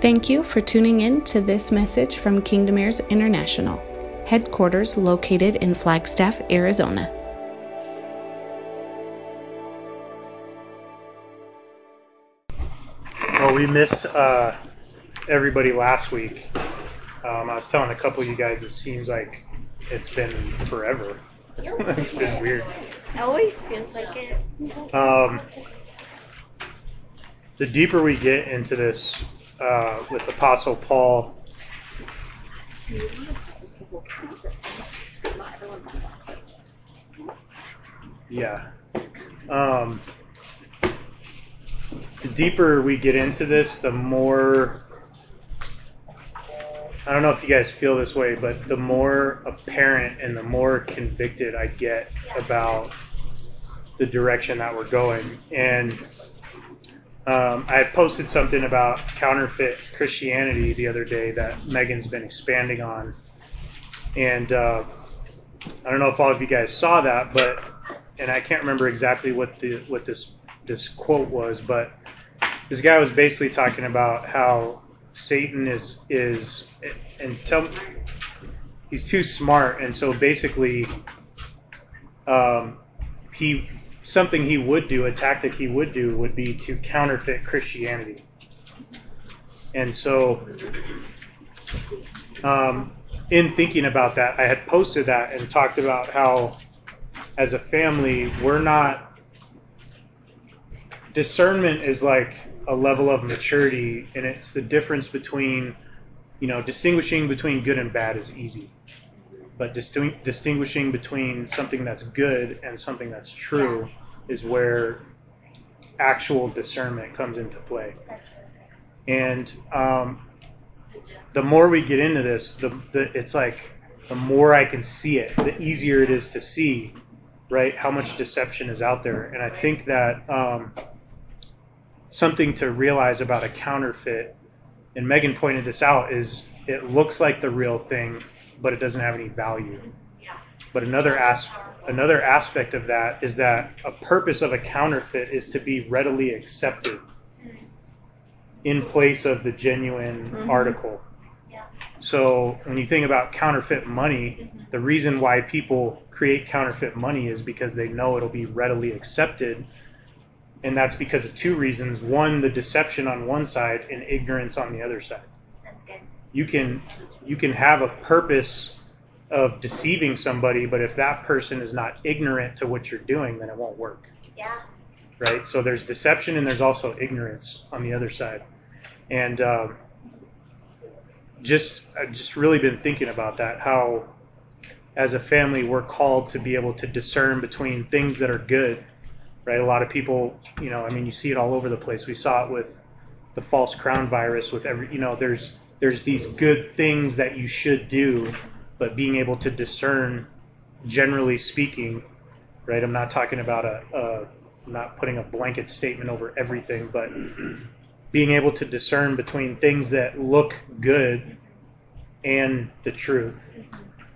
Thank you for tuning in to this message from Kingdom Heirs International, headquarters located in Flagstaff, Arizona. Well, we missed uh, everybody last week. Um, I was telling a couple of you guys, it seems like it's been forever. it's been weird. It always feels like it. Um, the deeper we get into this uh, with Apostle Paul, yeah. Um, the deeper we get into this, the more. I don't know if you guys feel this way, but the more apparent and the more convicted I get about the direction that we're going. And um, I posted something about counterfeit Christianity the other day that Megan's been expanding on. And uh, I don't know if all of you guys saw that, but and I can't remember exactly what the what this this quote was, but this guy was basically talking about how Satan is is and tell he's too smart, and so basically, um, he something he would do, a tactic he would do, would be to counterfeit Christianity, and so. Um, in thinking about that, I had posted that and talked about how, as a family, we're not. Discernment is like a level of maturity, and it's the difference between, you know, distinguishing between good and bad is easy, but disting- distinguishing between something that's good and something that's true is where actual discernment comes into play. And um, the more we get into this, the, the it's like the more I can see it, the easier it is to see, right? How much deception is out there, and I think that um, something to realize about a counterfeit, and Megan pointed this out, is it looks like the real thing, but it doesn't have any value. But another as, another aspect of that is that a purpose of a counterfeit is to be readily accepted in place of the genuine Mhm. article. So when you think about counterfeit money, the reason why people create counterfeit money is because they know it'll be readily accepted. And that's because of two reasons. One, the deception on one side and ignorance on the other side. You can you can have a purpose of deceiving somebody, but if that person is not ignorant to what you're doing, then it won't work Yeah. right? So there's deception and there's also ignorance on the other side. And um, just I've just really been thinking about that. How as a family we're called to be able to discern between things that are good, right? A lot of people, you know, I mean, you see it all over the place. We saw it with the false crown virus. With every, you know, there's there's these good things that you should do, but being able to discern, generally speaking, right? I'm not talking about a, a I'm not putting a blanket statement over everything, but being able to discern between things that look good and the truth.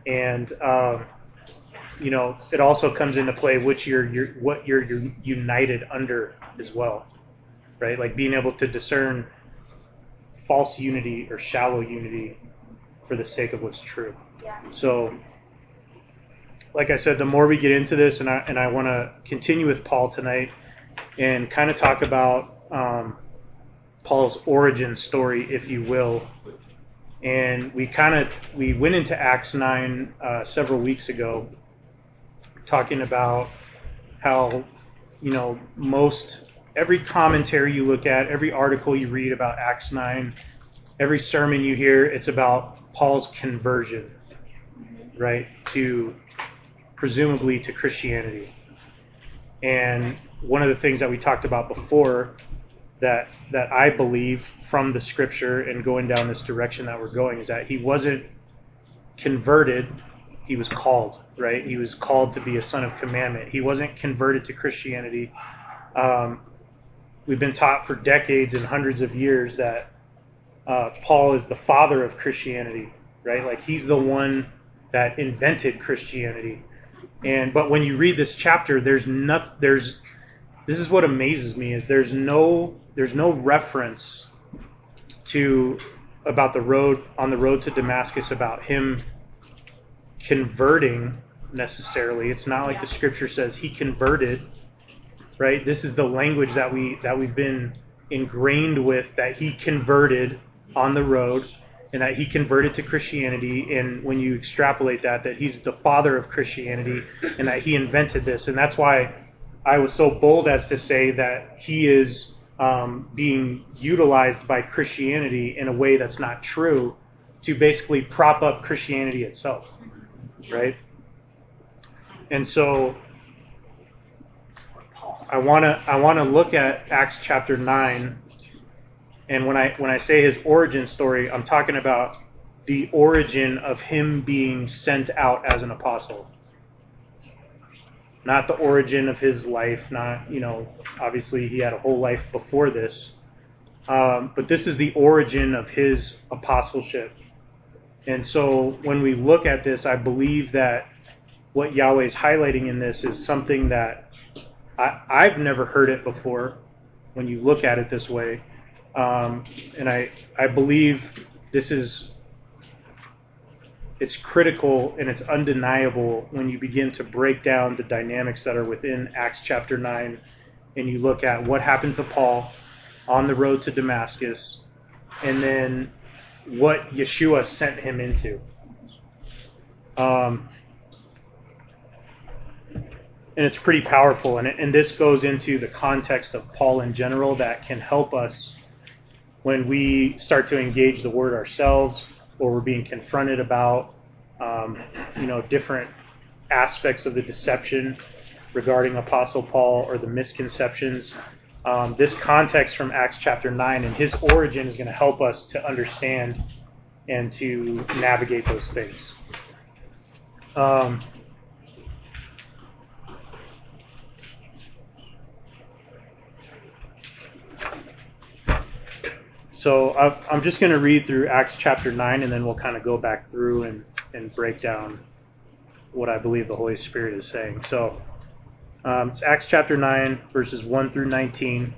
And um, you know, it also comes into play which you're, you're what you're, you're united under as well, right? Like being able to discern false unity or shallow unity for the sake of what's true. Yeah. So, like I said, the more we get into this, and I and I want to continue with Paul tonight, and kind of talk about um, Paul's origin story, if you will. And we kind of we went into Acts nine uh, several weeks ago, talking about how you know most every commentary you look at, every article you read about Acts nine, every sermon you hear, it's about Paul's conversion, right, to presumably to Christianity. And one of the things that we talked about before that that I believe from the scripture and going down this direction that we're going is that he wasn't converted, he was called, right? He was called to be a son of commandment. He wasn't converted to Christianity. Um, we've been taught for decades and hundreds of years that uh, Paul is the father of Christianity, right? Like he's the one that invented Christianity. And but when you read this chapter, there's nothing. There's this is what amazes me is there's no there's no reference to about the road on the road to Damascus about him converting necessarily. It's not like the scripture says he converted, right? This is the language that we that we've been ingrained with that he converted on the road and that he converted to Christianity and when you extrapolate that that he's the father of Christianity and that he invented this and that's why I was so bold as to say that he is um, being utilized by Christianity in a way that's not true to basically prop up Christianity itself, right? And so I want to I want to look at Acts chapter 9 and when I when I say his origin story, I'm talking about the origin of him being sent out as an apostle. Not the origin of his life, not, you know, obviously he had a whole life before this. Um, but this is the origin of his apostleship. And so when we look at this, I believe that what Yahweh is highlighting in this is something that I, I've never heard it before when you look at it this way. Um, and I, I believe this is it's critical and it's undeniable when you begin to break down the dynamics that are within Acts chapter 9 and you look at what happened to Paul on the road to Damascus and then what Yeshua sent him into. Um, and it's pretty powerful. And, and this goes into the context of Paul in general that can help us when we start to engage the word ourselves or we're being confronted about, um, you know, different aspects of the deception regarding Apostle Paul or the misconceptions. Um, this context from Acts chapter 9 and his origin is going to help us to understand and to navigate those things. Um, So I'm just going to read through Acts chapter 9, and then we'll kind of go back through and, and break down what I believe the Holy Spirit is saying. So um, it's Acts chapter 9, verses 1 through 19.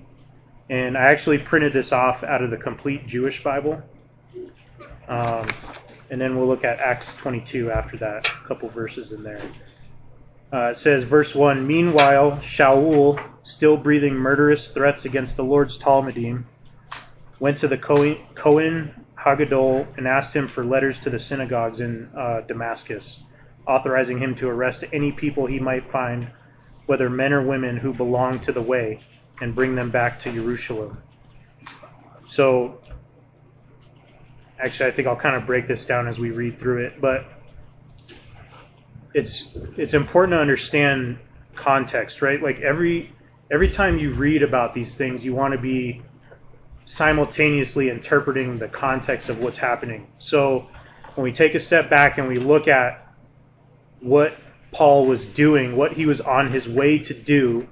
And I actually printed this off out of the complete Jewish Bible. Um, and then we'll look at Acts 22 after that, a couple verses in there. Uh, it says, verse 1 Meanwhile, Shaul, still breathing murderous threats against the Lord's Talmudim, went to the Cohen Hagadol and asked him for letters to the synagogues in uh, Damascus, authorizing him to arrest any people he might find, whether men or women, who belonged to the way, and bring them back to Jerusalem. So, actually, I think I'll kind of break this down as we read through it, but it's it's important to understand context, right? Like every every time you read about these things, you want to be simultaneously interpreting the context of what's happening. So when we take a step back and we look at what Paul was doing, what he was on his way to do,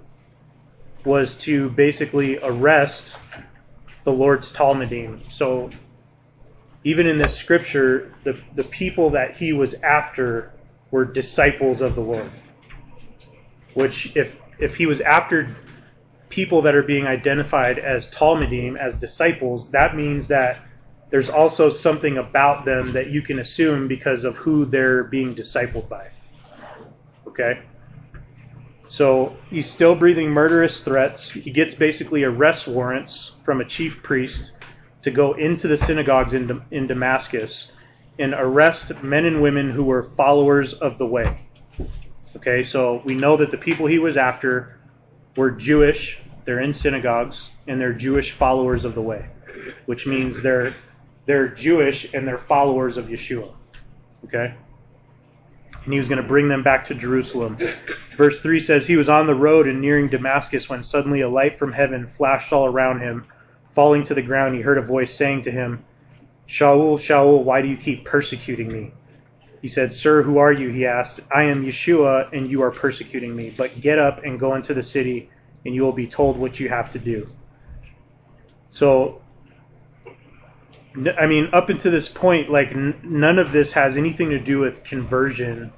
was to basically arrest the Lord's Talmudim. So even in this scripture, the, the people that he was after were disciples of the Lord. Which if if he was after people that are being identified as Talmudim, as disciples, that means that there's also something about them that you can assume because of who they're being discipled by. Okay? So he's still breathing murderous threats. He gets basically arrest warrants from a chief priest to go into the synagogues in, in Damascus and arrest men and women who were followers of the way. Okay, so we know that the people he was after were Jewish, they're in synagogues, and they're Jewish followers of the way, which means they're they're Jewish and they're followers of Yeshua. Okay? And he was going to bring them back to Jerusalem. Verse 3 says, He was on the road and nearing Damascus when suddenly a light from heaven flashed all around him. Falling to the ground, he heard a voice saying to him, Shaul, Shaul, why do you keep persecuting me? He said, Sir, who are you? He asked. I am Yeshua, and you are persecuting me. But get up and go into the city and you will be told what you have to do. So, I mean, up until this point, like n- none of this has anything to do with conversion.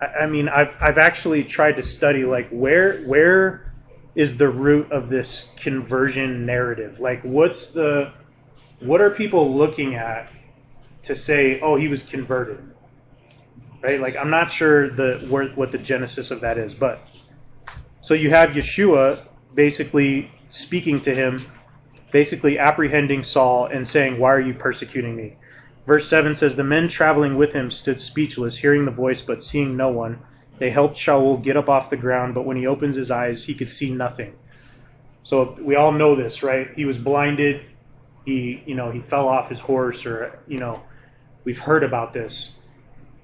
I, I mean, I've I've actually tried to study like where where is the root of this conversion narrative? Like, what's the what are people looking at to say, oh, he was converted? Right? Like, I'm not sure the where, what the genesis of that is, but so you have Yeshua basically speaking to him, basically apprehending Saul and saying, Why are you persecuting me? Verse 7 says, The men traveling with him stood speechless, hearing the voice but seeing no one. They helped Shaul get up off the ground, but when he opens his eyes, he could see nothing. So we all know this, right? He was blinded. He, you know, he fell off his horse, or you know, we've heard about this.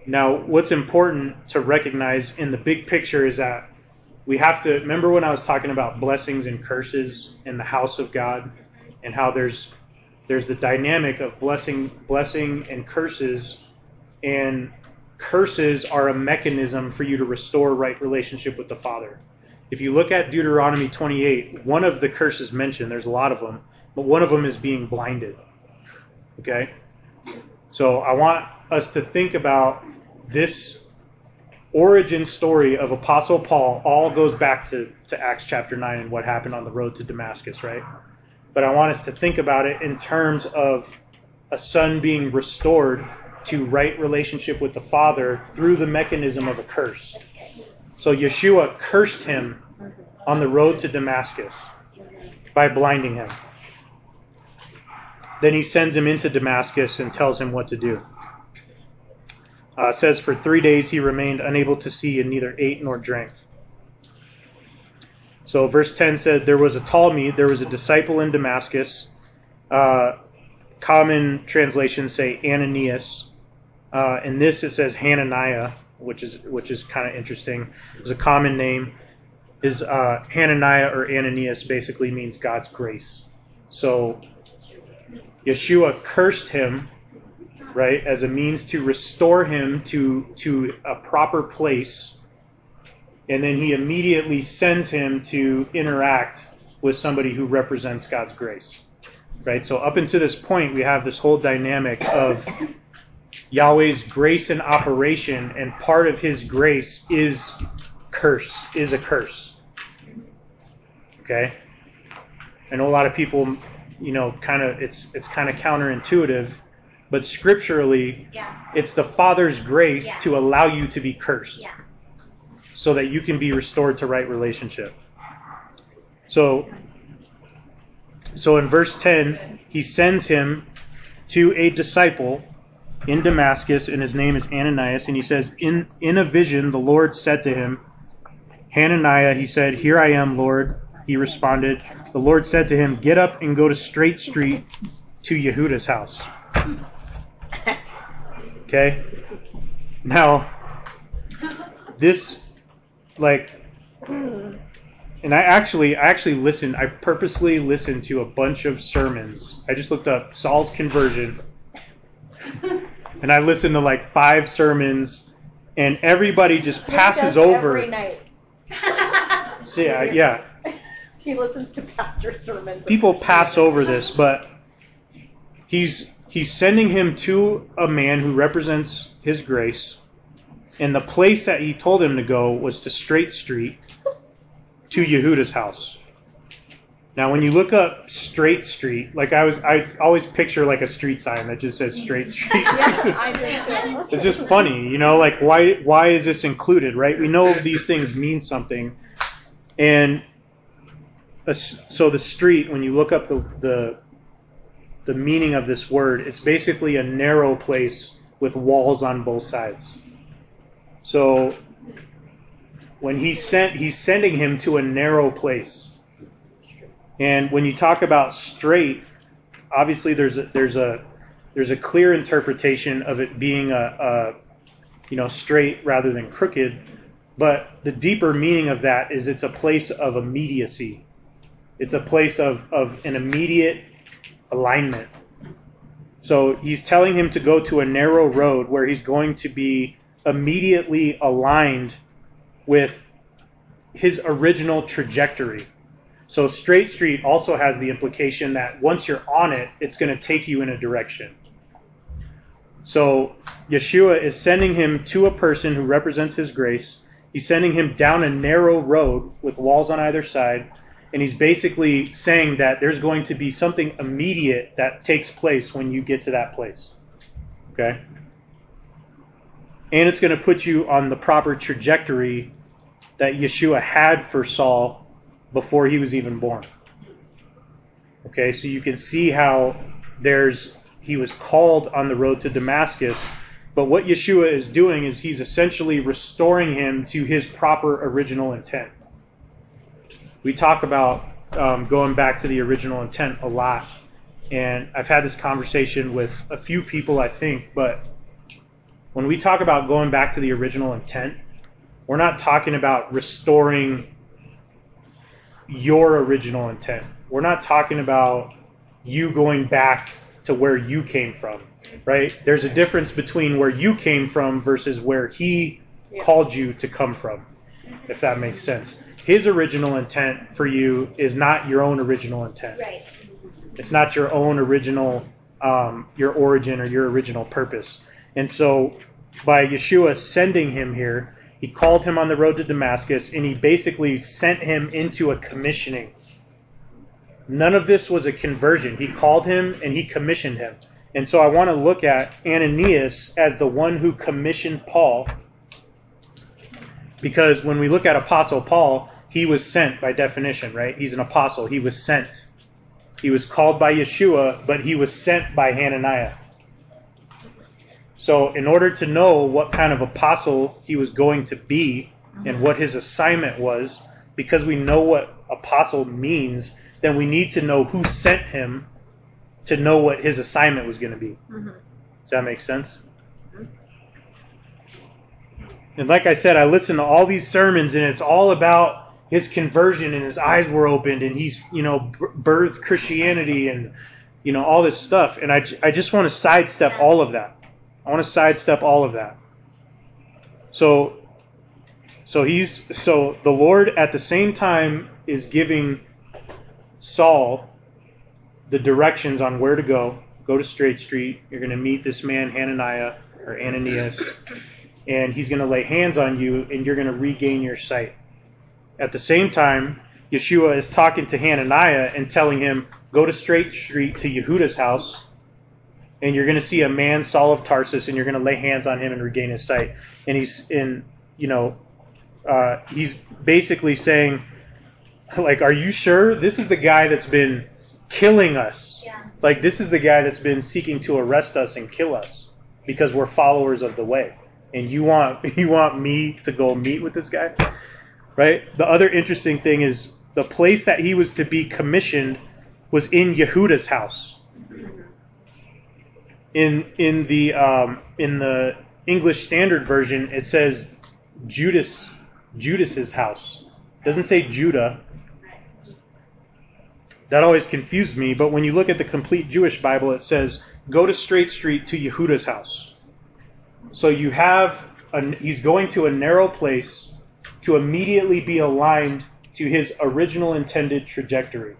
Now, what's important to recognize in the big picture is that we have to remember when I was talking about blessings and curses in the house of God, and how there's there's the dynamic of blessing, blessing and curses, and curses are a mechanism for you to restore right relationship with the Father. If you look at Deuteronomy 28, one of the curses mentioned, there's a lot of them, but one of them is being blinded. Okay? So I want us to think about this origin story of Apostle Paul all goes back to, to Acts chapter 9 and what happened on the road to Damascus, right? But I want us to think about it in terms of a son being restored to right relationship with the Father through the mechanism of a curse. So Yeshua cursed him on the road to Damascus by blinding him. Then he sends him into Damascus and tells him what to do. Uh, says for three days he remained unable to see and neither ate nor drank. So verse 10 said there was a Talmud, there was a disciple in Damascus. Uh, common translations say Ananias. Uh, in this it says Hananiah, which is which is kind of interesting. It's a common name. Is uh, Hananiah or Ananias basically means God's grace. So Yeshua cursed him, right, as a means to restore him to to a proper place, and then he immediately sends him to interact with somebody who represents God's grace. Right? So up until this point we have this whole dynamic of Yahweh's grace in operation, and part of his grace is curse, is a curse. Okay? I know a lot of people, you know, kind of it's it's kind of counterintuitive, but scripturally, Yeah. it's the Father's grace Yeah. to allow you to be cursed, Yeah. so that you can be restored to right relationship. So, so in verse 10, he sends him to a disciple in Damascus, and his name is Ananias, and he says, in, in a vision, the Lord said to him, Hananiah, he said, Here I am, Lord. He responded, The Lord said to him, Get up and go to Straight Street to Yehuda's house. Okay? Now, this, like, and I actually, I actually listened, I purposely listened to a bunch of sermons. I just looked up Saul's conversion and I listened to like five sermons, and everybody just He passes over. every night. So, yeah, yeah. He listens to pastor sermons. People pass over this, but he's he's sending him to a man who represents his grace, and the place that he told him to go was to Straight Street to Yehuda's house. Now, when you look up Straight Street, like I was, I always picture like a street sign that just says Straight Street. Yeah, It's just- I do too. it's just funny, you know, like why why is this included, right? We know these things mean something, and a so the street, when you look up the the the meaning of this word, it's basically a narrow place with walls on both sides. So when he sent, he's sending him to a narrow place. And when you talk about straight, obviously there's a, there's a there's a clear interpretation of it being a, a you know straight rather than crooked, but the deeper meaning of that is it's a place of immediacy. It's a place of, of an immediate alignment. So he's telling him to go to a narrow road where he's going to be immediately aligned with his original trajectory. So straight street also has the implication that once you're on it, it's going to take you in a direction. So Yeshua is sending him to a person who represents his grace. He's sending him down a narrow road with walls on either side, And he's basically saying that there's going to be something immediate that takes place when you get to that place. Okay? And it's going to put you on the proper trajectory that Yeshua had for Saul before he was even born. Okay, so you can see how there's he was called on the road to Damascus, but what Yeshua is doing is he's essentially restoring him to his proper original intent. We talk about um, going back to the original intent a lot, and I've had this conversation with a few people, I think, but when we talk about going back to the original intent, we're not talking about restoring your original intent. We're not talking about you going back to where you came from, right? There's a difference between where you came from versus where he Yeah. called you to come from, if that makes sense. His original intent for you is not your own original intent. Right. It's not your own original, um, your origin or your original purpose. And so, by Yeshua sending him here, he called him on the road to Damascus, and he basically sent him into a commissioning. None of this was a conversion. He called him and he commissioned him. And so, I want to look at Ananias as the one who commissioned Paul, because when we look at Apostle Paul, he was sent by definition, right? He's an apostle. He was sent. He was called by Yeshua, but he was sent by Hananiah. So, in order to know what kind of apostle he was going to be and what his assignment was, because we know what apostle means, then we need to know who sent him to know what his assignment was going to be. Does that make sense? And like I said, I listen to all these sermons, and it's all about his conversion, and his eyes were opened, and he's, you know, birthed Christianity, and you know all this stuff. And I, I just want to sidestep all of that. I want to sidestep all of that. So, so he's so the Lord at the same time is giving Saul the directions on where to go. Go to Straight Street. You're going to meet this man Hananiah or Ananias, and he's going to lay hands on you, and you're going to regain your sight. At the same time, Yeshua is talking to Hananiah and telling him, "Go to Straight Street to Yehuda's house, and you're going to see a man, Saul of Tarsus, and you're going to lay hands on him and regain his sight." And he's in, you know, uh, he's basically saying, like, "Are you sure this is the guy that's been killing us? Yeah. Like, this is the guy that's been seeking to arrest us and kill us because we're followers of the way." And you want you want me to go meet with this guy? Right? The other interesting thing is the place that he was to be commissioned was in Yehuda's house. In in the um, in the English Standard Version, it says Judas Judas's house. It doesn't say Judah. That always confused me. But when you look at the complete Jewish Bible, it says go to Straight Street to Yehuda's house. So you have a, he's going to a narrow place to immediately be aligned to his original intended trajectory.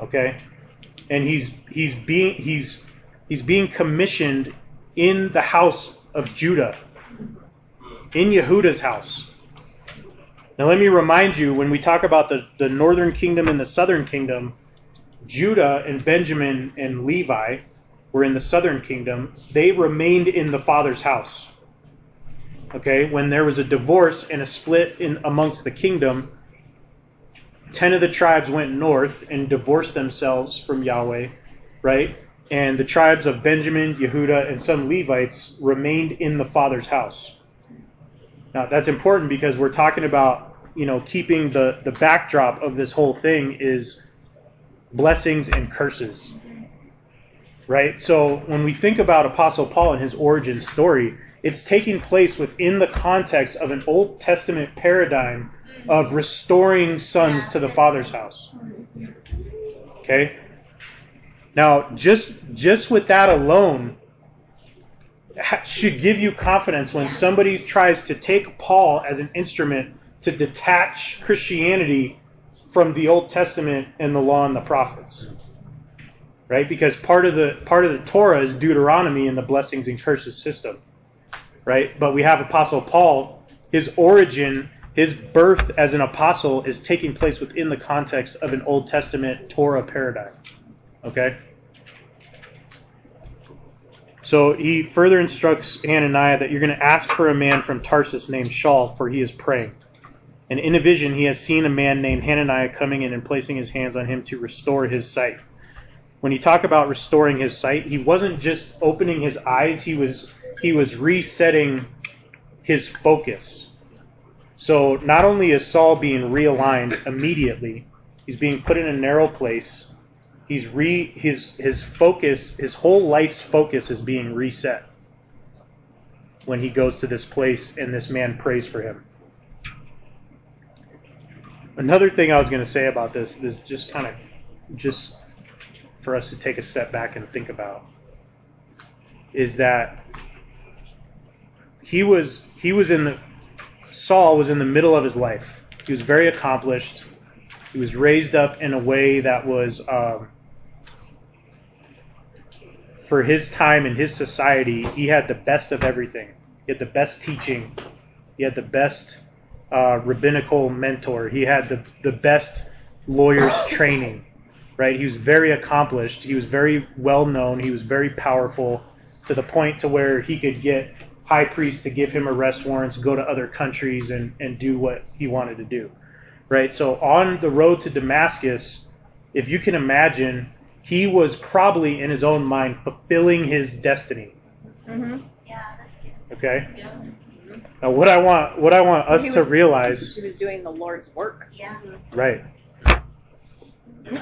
Okay? And he's he's being he's he's being commissioned in the house of Judah. In Yehuda's house. Now let me remind you when we talk about the, the northern kingdom and the southern kingdom, Judah and Benjamin and Levi were in the southern kingdom. They remained in the father's house okay, when there was a divorce and a split in amongst the kingdom, ten of the tribes went north and divorced themselves from Yahweh, right? And the tribes of Benjamin, Yehuda, and some Levites remained in the father's house. Now that's important because we're talking about, you know, keeping the, the backdrop of this whole thing is blessings and curses. Right? So when we think about Apostle Paul and his origin story, it's taking place within the context of an Old Testament paradigm of restoring sons to the Father's house. Okay? Now, just just with that alone should give you confidence when somebody tries to take Paul as an instrument to detach Christianity from the Old Testament and the law and the prophets. Right? Because part of the part of the Torah is Deuteronomy and the blessings and curses system right? But we have Apostle Paul. His origin his birth as an apostle is taking place within the context of an Old Testament Torah paradigm. Okay? So he further instructs Hananiah that you're going to ask for a man from Tarsus named Shaul, for he is praying. And in a vision, he has seen a man named Hananiah coming in and placing his hands on him to restore his sight. When he talked about restoring his sight, he wasn't just opening his eyes; he was he was resetting his focus. So not only is Saul being realigned immediately, he's being put in a narrow place. He's re his his focus, his whole life's focus is being reset when he goes to this place and this man prays for him. Another thing I was going to say about this is just kind of just for us to take a step back and think about is that he was he was in the Saul was in the middle of his life. He was very accomplished. He was raised up in a way that was um, for his time and his society. He had the best of everything. He had the best teaching. He had the best uh, rabbinical mentor. He had the the best lawyer's training. Right? He was very accomplished. He was very well known. He was very powerful to the point to where he could get high priests to give him arrest warrants, go to other countries, and, and do what he wanted to do. Right? So on the road to Damascus, if you can imagine, he was probably in his own mind fulfilling his destiny. Mm-hmm. Okay? Now what I want what I want us He to realize He was doing the Lord's work. Yeah. Right.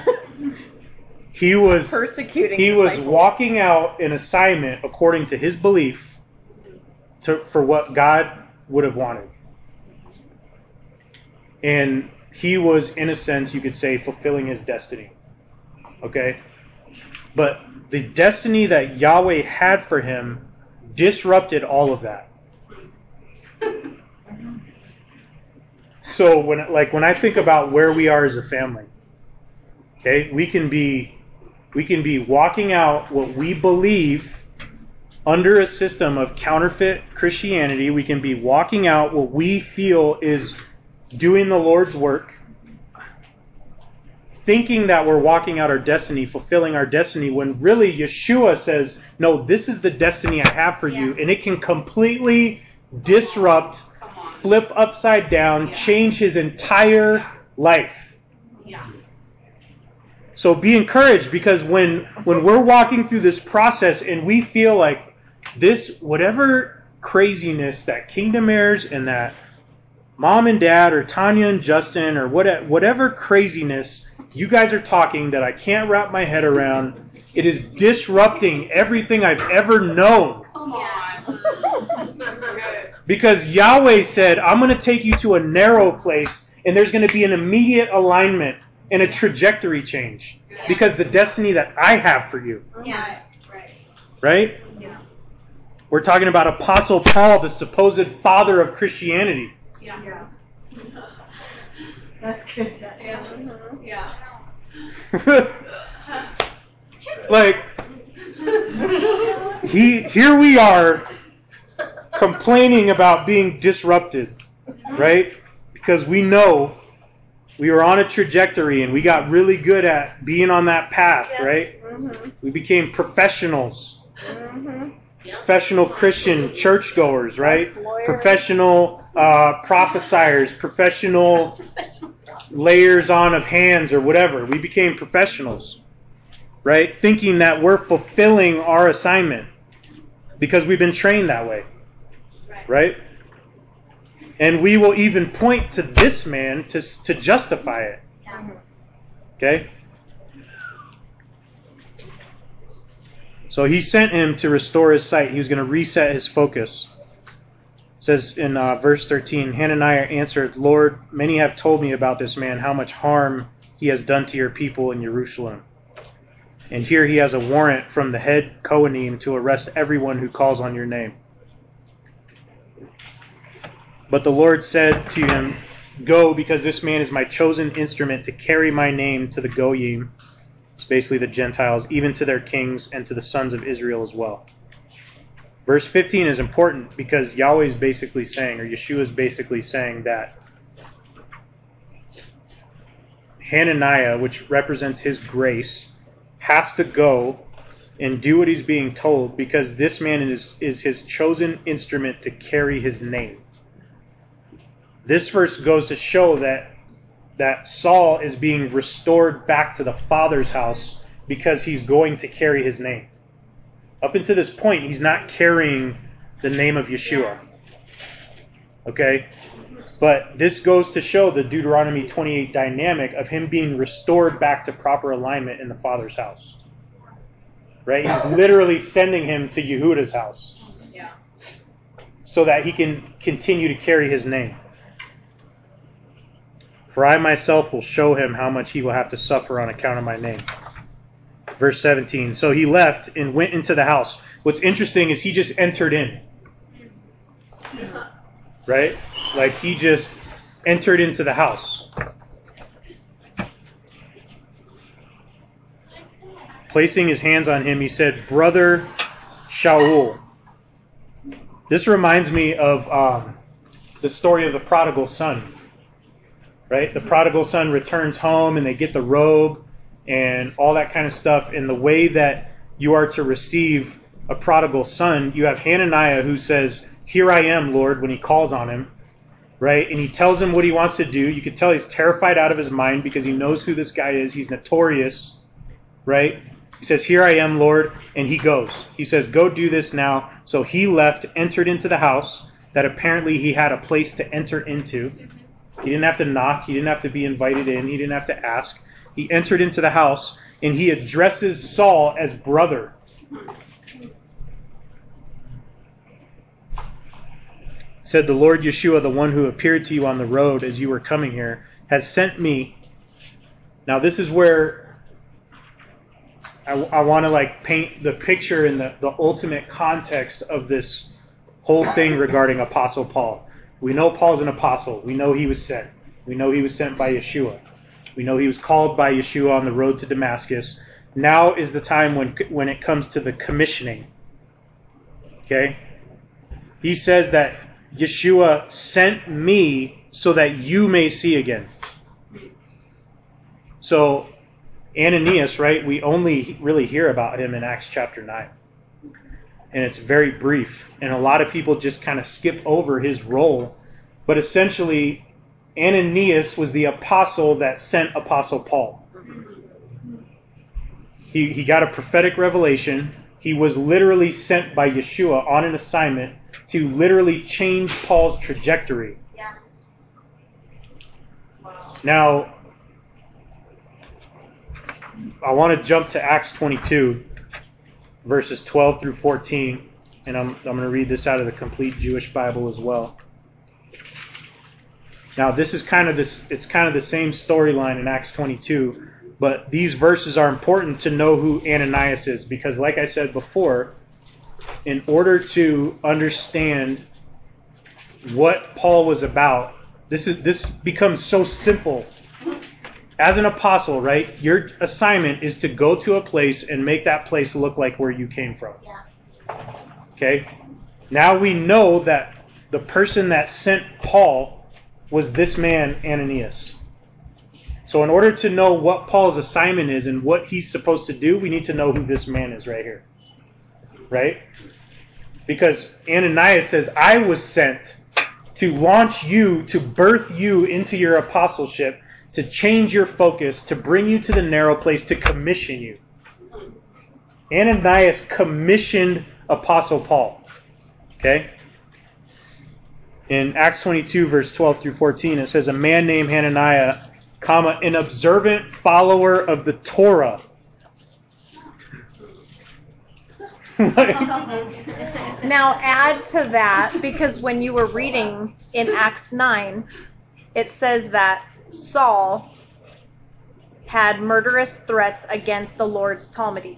He was Persecuting. he was walking out an assignment according to his belief to, for what God would have wanted. And he was, in a sense, you could say, fulfilling his destiny. Okay? But the destiny that Yahweh had for him disrupted all of that. So when like when I think about where we are as a family, okay, we can be we can be walking out what we believe under a system of counterfeit Christianity. We can be walking out what we feel is doing the Lord's work, thinking that we're walking out our destiny, fulfilling our destiny, when really Yeshua says, No, this is the destiny I have for you. And it can completely disrupt, flip upside down, change his entire life. So be encouraged because when when we're walking through this process and we feel like this whatever craziness that Kingdom Heirs and that mom and dad or Tanya and Justin or what whatever craziness you guys are talking that I can't wrap my head around, it is disrupting everything I've ever known. Because Yahweh said, I'm going to take you to a narrow place and there's going to be an immediate alignment and a trajectory change. Because the destiny that I have for you. Yeah, right. Right? We're talking about Apostle Paul, the supposed father of Christianity. Yeah. yeah. That's good. Yeah. yeah. like he here we are complaining about being disrupted, right? Because we know we were on a trajectory and we got really good at being on that path, right? Mm-hmm. We became professionals, Mm-hmm. Professional Christian churchgoers, right? Professional uh, prophesiers, professional layers on of hands or whatever. We became professionals, right? Thinking that we're fulfilling our assignment because we've been trained that way, right? And we will even point to this man to, to justify it. Okay? So he sent him to restore his sight. He was going to reset his focus. It says in uh, verse 13 Hananiah answered, Lord, many have told me about this man, how much harm he has done to your people in Jerusalem. And here he has a warrant from the head Kohanim to arrest everyone who calls on your name. But the Lord said to him, Go, because this man is my chosen instrument to carry my name to the Goyim, it's basically the Gentiles, even to their kings and to the sons of Israel as well. Verse 15 is important because Yahweh is basically saying, or Yeshua is basically saying that Hananiah, which represents his grace, has to go and do what he's being told because this man is, is his chosen instrument to carry his name. This verse goes to show that that Saul is being restored back to the Father's house because he's going to carry his name. Up until this point, he's not carrying the name of Yeshua. Okay? But this goes to show the Deuteronomy 28 dynamic of him being restored back to proper alignment in the Father's house. Right? He's literally sending him to Yehuda's house. Yeah. So that he can continue to carry his name. For I myself will show him how much he will have to suffer on account of my name. Verse 17. So he left and went into the house. What's interesting is he just entered in. Right? Like he just entered into the house. Placing his hands on him, he said, Brother Shaul. This reminds me of um, the story of the prodigal son. Right? The prodigal son returns home and they get the robe and all that kind of stuff. And the way that you are to receive a prodigal son, you have Hananiah who says, Here I am, Lord, when he calls on him. Right? And he tells him what he wants to do. You can tell he's terrified out of his mind because he knows who this guy is. He's notorious. Right? He says, Here I am, Lord. And he goes. He says, Go do this now. So he left, entered into the house that apparently he had a place to enter into. He didn't have to knock. He didn't have to be invited in. He didn't have to ask. He entered into the house and he addresses Saul as brother. Said the Lord Yeshua, the one who appeared to you on the road as you were coming here, has sent me. Now this is where I, I want to like paint the picture in the, the ultimate context of this whole thing regarding Apostle Paul. We know Paul's an apostle. We know he was sent. We know he was sent by Yeshua. We know he was called by Yeshua on the road to Damascus. Now is the time when when it comes to the commissioning. Okay? He says that Yeshua sent me so that you may see again. So Ananias, right? We only really hear about him in Acts chapter 9 and it's very brief. And a lot of people just kind of skip over his role. But essentially, Ananias was the apostle that sent Apostle Paul. He, he got a prophetic revelation. He was literally sent by Yeshua on an assignment to literally change Paul's trajectory. Yeah. Now, I want to jump to Acts 22 verses 12 through 14, and I'm, I'm going to read this out of the complete Jewish Bible as well. Now, this is kind of this, it's kind of the same storyline in Acts 22, but these verses are important to know who Ananias is because, like I said before, in order to understand what Paul was about, this is this becomes so simple as an apostle, right, your assignment is to go to a place and make that place look like where you came from. Yeah. Okay? Now we know that the person that sent Paul was this man, Ananias. So, in order to know what Paul's assignment is and what he's supposed to do, we need to know who this man is right here. Right? Because Ananias says, I was sent to launch you, to birth you into your apostleship to change your focus, to bring you to the narrow place, to commission you. Ananias commissioned Apostle Paul. Okay? In Acts 22, verse 12 through 14, it says, A man named Hananiah, comma, an observant follower of the Torah. Now add to that because when you were reading in Acts 9, it says that Saul had murderous threats against the Lord's Talmudi.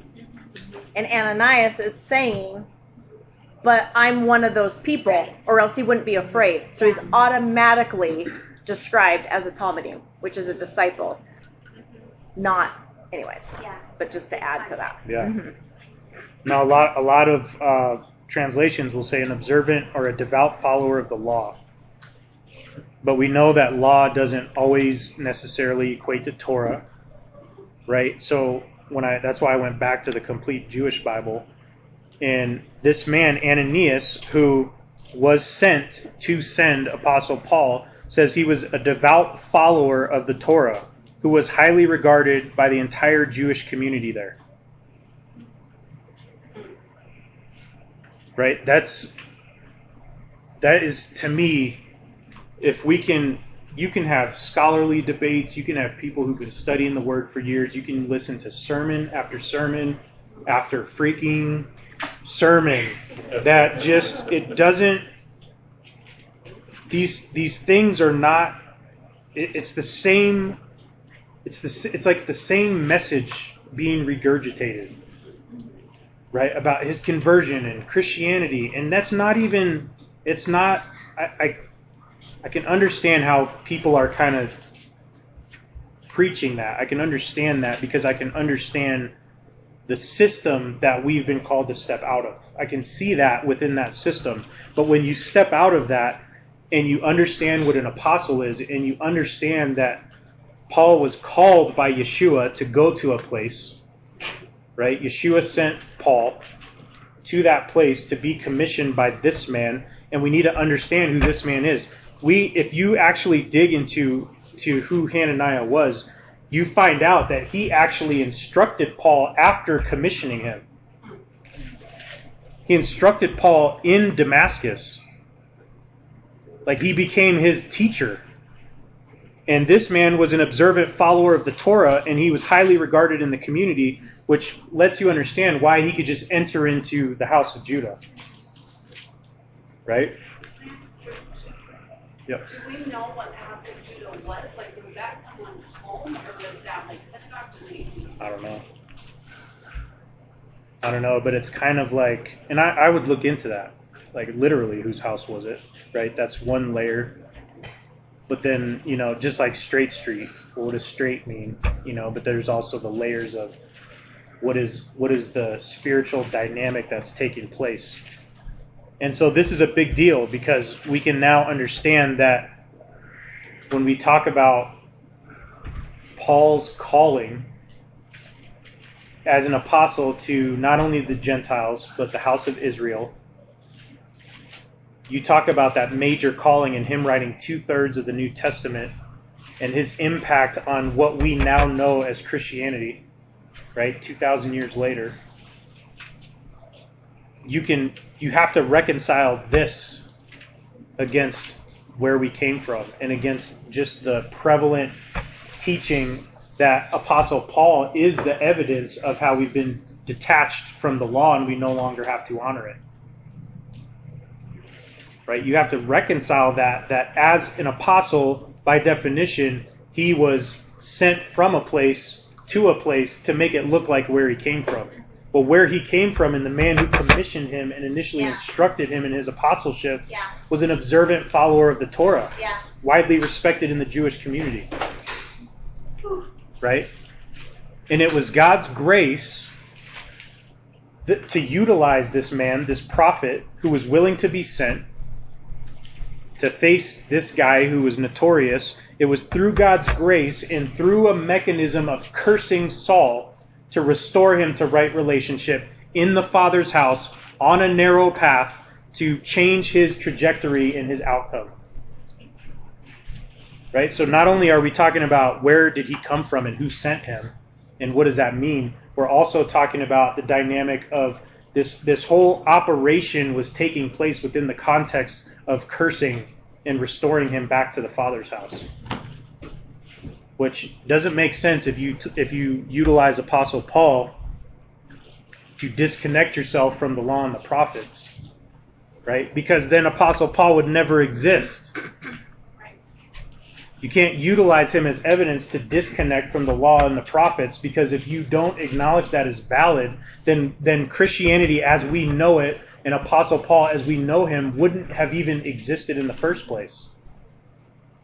And Ananias is saying, but I'm one of those people, or else he wouldn't be afraid. So he's automatically described as a Talmudim, which is a disciple. Not, anyways, Yeah. but just to add to that. Yeah. Mhm. Now, a lot, a lot of uh, translations will say an observant or a devout follower of the law. But we know that law doesn't always necessarily equate to Torah, right? So when I that's why I went back to the complete Jewish Bible. And this man Ananias, who was sent to send Apostle Paul, says he was a devout follower of the Torah, who was highly regarded by the entire Jewish community there. Right? That's that is to me if we can you can have scholarly debates, you can have people who've been studying the word for years, you can listen to sermon after sermon after freaking sermon. That just it doesn't these these things are not it, it's the same it's the it's like the same message being regurgitated right about his conversion and Christianity. And that's not even it's not I, I I can understand how people are kind of preaching that. I can understand that because I can understand the system that we've been called to step out of. I can see that within that system. But when you step out of that and you understand what an apostle is and you understand that Paul was called by Yeshua to go to a place, right? Yeshua sent Paul to that place to be commissioned by this man, and we need to understand who this man is we if you actually dig into to who Hananiah was, you find out that he actually instructed Paul after commissioning him. He instructed Paul in Damascus. Like he became his teacher. And this man was an observant follower of the Torah, and he was highly regarded in the community, which lets you understand why he could just enter into the house of Judah. Right? Yep. Do we know what the house of Judah was? Like, was that someone's home, or was that like synagogue? I don't know. I don't know, but it's kind of like, and I, I would look into that. Like, literally, whose house was it? Right? That's one layer. But then, you know, just like Straight Street, what does straight mean? You know, but there's also the layers of what is what is the spiritual dynamic that's taking place and so this is a big deal because we can now understand that when we talk about Paul's calling as an apostle to not only the Gentiles, but the house of Israel, you talk about that major calling and him writing two thirds of the New Testament and his impact on what we now know as Christianity, right? 2,000 years later you can you have to reconcile this against where we came from and against just the prevalent teaching that apostle paul is the evidence of how we've been detached from the law and we no longer have to honor it. Right? You have to reconcile that that as an apostle by definition he was sent from a place to a place to make it look like where he came from but where he came from and the man who commissioned him and initially yeah. instructed him in his apostleship yeah. was an observant follower of the Torah, yeah. widely respected in the Jewish community. Right? And it was God's grace that, to utilize this man, this prophet, who was willing to be sent to face this guy who was notorious. It was through God's grace and through a mechanism of cursing Saul to restore him to right relationship in the Father's house on a narrow path to change his trajectory and his outcome. Right? So not only are we talking about where did he come from and who sent him and what does that mean, we're also talking about the dynamic of this this whole operation was taking place within the context of cursing and restoring him back to the Father's house which doesn't make sense if you if you utilize Apostle Paul to disconnect yourself from the law and the prophets, right? Because then Apostle Paul would never exist. You can't utilize him as evidence to disconnect from the law and the prophets because if you don't acknowledge that as valid, then then Christianity as we know it and Apostle Paul as we know him wouldn't have even existed in the first place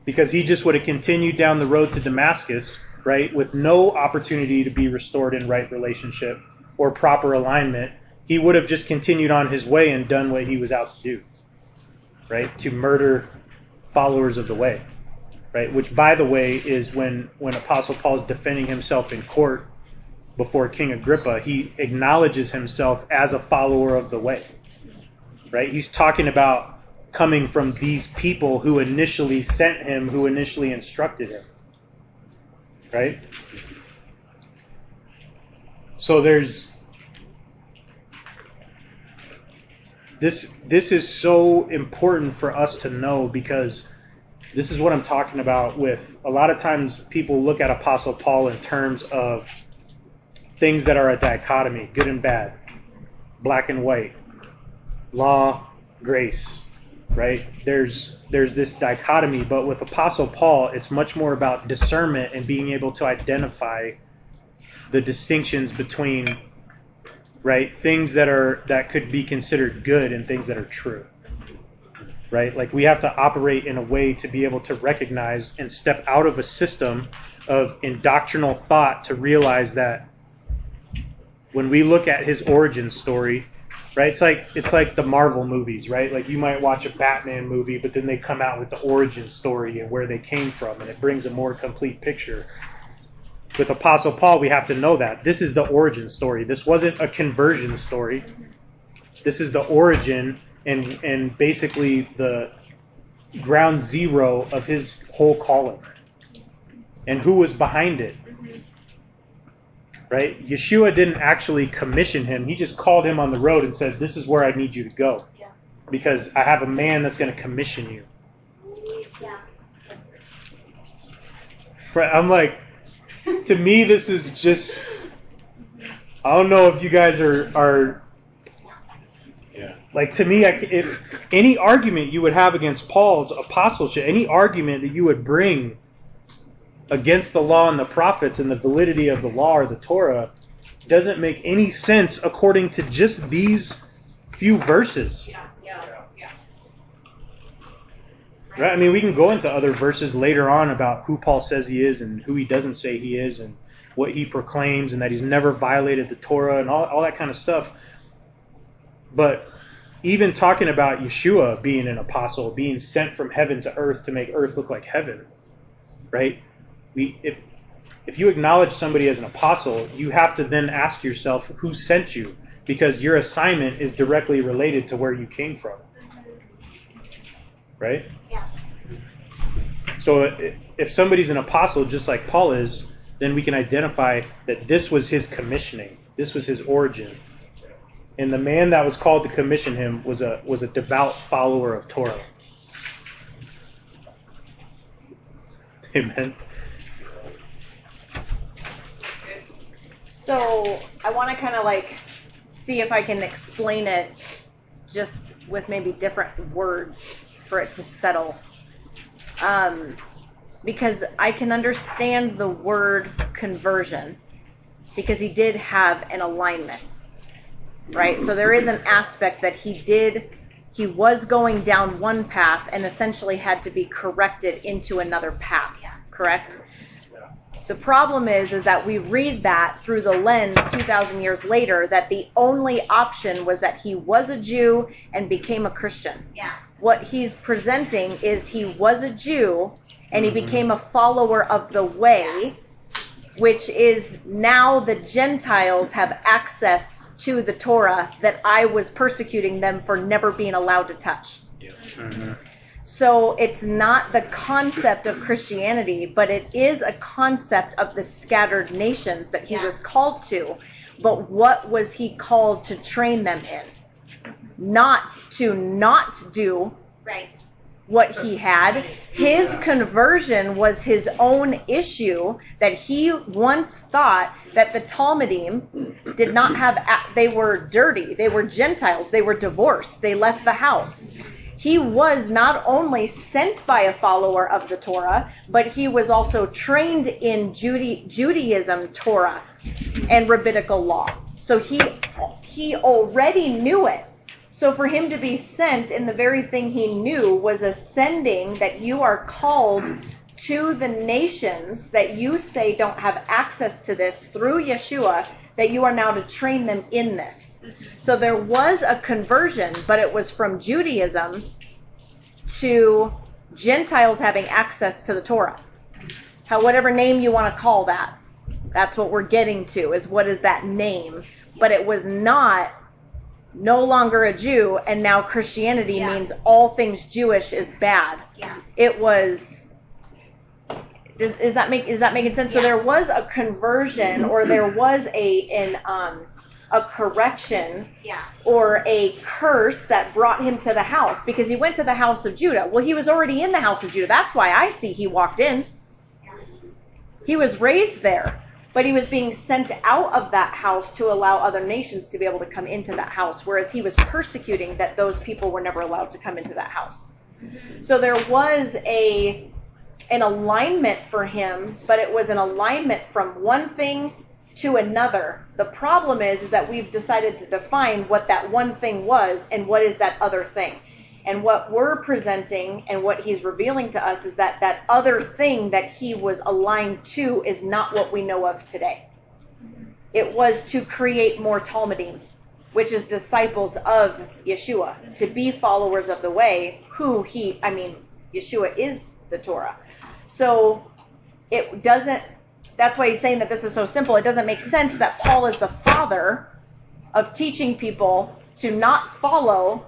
because he just would have continued down the road to Damascus, right, with no opportunity to be restored in right relationship or proper alignment. He would have just continued on his way and done what he was out to do, right, to murder followers of the way, right? Which, by the way, is when when Apostle Paul is defending himself in court before King Agrippa, he acknowledges himself as a follower of the way, right? He's talking about coming from these people who initially sent him, who initially instructed him, right? So there's this this is so important for us to know because this is what I'm talking about with a lot of times people look at apostle Paul in terms of things that are a dichotomy, good and bad, black and white, law, grace, right? There's there's this dichotomy, but with apostle Paul, it's much more about discernment and being able to identify the distinctions between right things that are that could be considered good and things that are true right like we have to operate in a way to be able to recognize and step out of a system of indoctrinal thought to realize that when we look at his origin story right it's like it's like the marvel movies right like you might watch a batman movie but then they come out with the origin story and where they came from and it brings a more complete picture with Apostle Paul, we have to know that. This is the origin story. This wasn't a conversion story. This is the origin and and basically the ground zero of his whole calling. And who was behind it? Right? Yeshua didn't actually commission him. He just called him on the road and said, "This is where I need you to go." Because I have a man that's going to commission you. I'm like, to me, this is just. I don't know if you guys are are. Yeah. Like to me, I, it, any argument you would have against Paul's apostleship, any argument that you would bring against the law and the prophets and the validity of the law or the Torah, doesn't make any sense according to just these few verses. Yeah, yeah, yeah. Right? I mean, we can go into other verses later on about who Paul says he is and who he doesn't say he is and what he proclaims and that he's never violated the Torah and all, all that kind of stuff. But even talking about Yeshua being an apostle, being sent from heaven to earth to make earth look like heaven, right? We, if if you acknowledge somebody as an apostle, you have to then ask yourself who sent you because your assignment is directly related to where you came from. Right? Yeah. So if somebody's an apostle just like Paul is, then we can identify that this was his commissioning. This was his origin. And the man that was called to commission him was a was a devout follower of Torah. Amen. So I want to kind of like see if I can explain it just with maybe different words for it to settle. Um, because I can understand the word conversion because he did have an alignment, right? So there is an aspect that he did, he was going down one path and essentially had to be corrected into another path, correct? The problem is, is that we read that through the lens 2,000 years later that the only option was that he was a Jew and became a Christian. Yeah. What he's presenting is he was a Jew and he became a follower of the way, which is now the Gentiles have access to the Torah that I was persecuting them for never being allowed to touch. Mhm. So it's not the concept of Christianity, but it is a concept of the scattered nations that he Yeah. was called to. But what was he called to train them in? Not to not do Right. what he had. His conversion was his own issue that he once thought that the talmidim did not have, they were dirty. They were Gentiles. They were divorced. They left the house. He was not only sent by a follower of the Torah, but he was also trained in Judaism Torah and rabbinical law. So he he already knew it. So for him to be sent in the very thing he knew was ascending that you are called to the nations that you say don't have access to this through Yeshua, that you are now to train them in this. So there was a conversion, but it was from Judaism to Gentiles having access to the Torah. How whatever name you want to call that. That's what we're getting to is what is that name? But it was not no longer a Jew and now Christianity Yeah. means all things Jewish is bad. Yeah. It was does, is that make is that making sense? So there was a conversion or there was a an um a correction Yeah. or a curse that brought him to the house because he went to the house of Judah. Well, he was already in the house of Judah. That's why I see he walked in. He was raised there, but he was being sent out of that house to allow other nations to be able to come into that house, whereas he was persecuting that those people were never allowed to come into that house. Mm-hmm. So there was a an alignment for him, but it was an alignment from one thing to another. The problem is, is that we've decided to define what that one thing was and what is that other thing. And what we're presenting and what he's revealing to us is that that other thing that he was aligned to is not what we know of today. It was to create more talmidim, which is disciples of Yeshua, to be followers of the way, who he, I mean, Yeshua is the Torah. So it doesn't, that's why he's saying that this is so simple. It doesn't make sense that Paul is the father of teaching people to not follow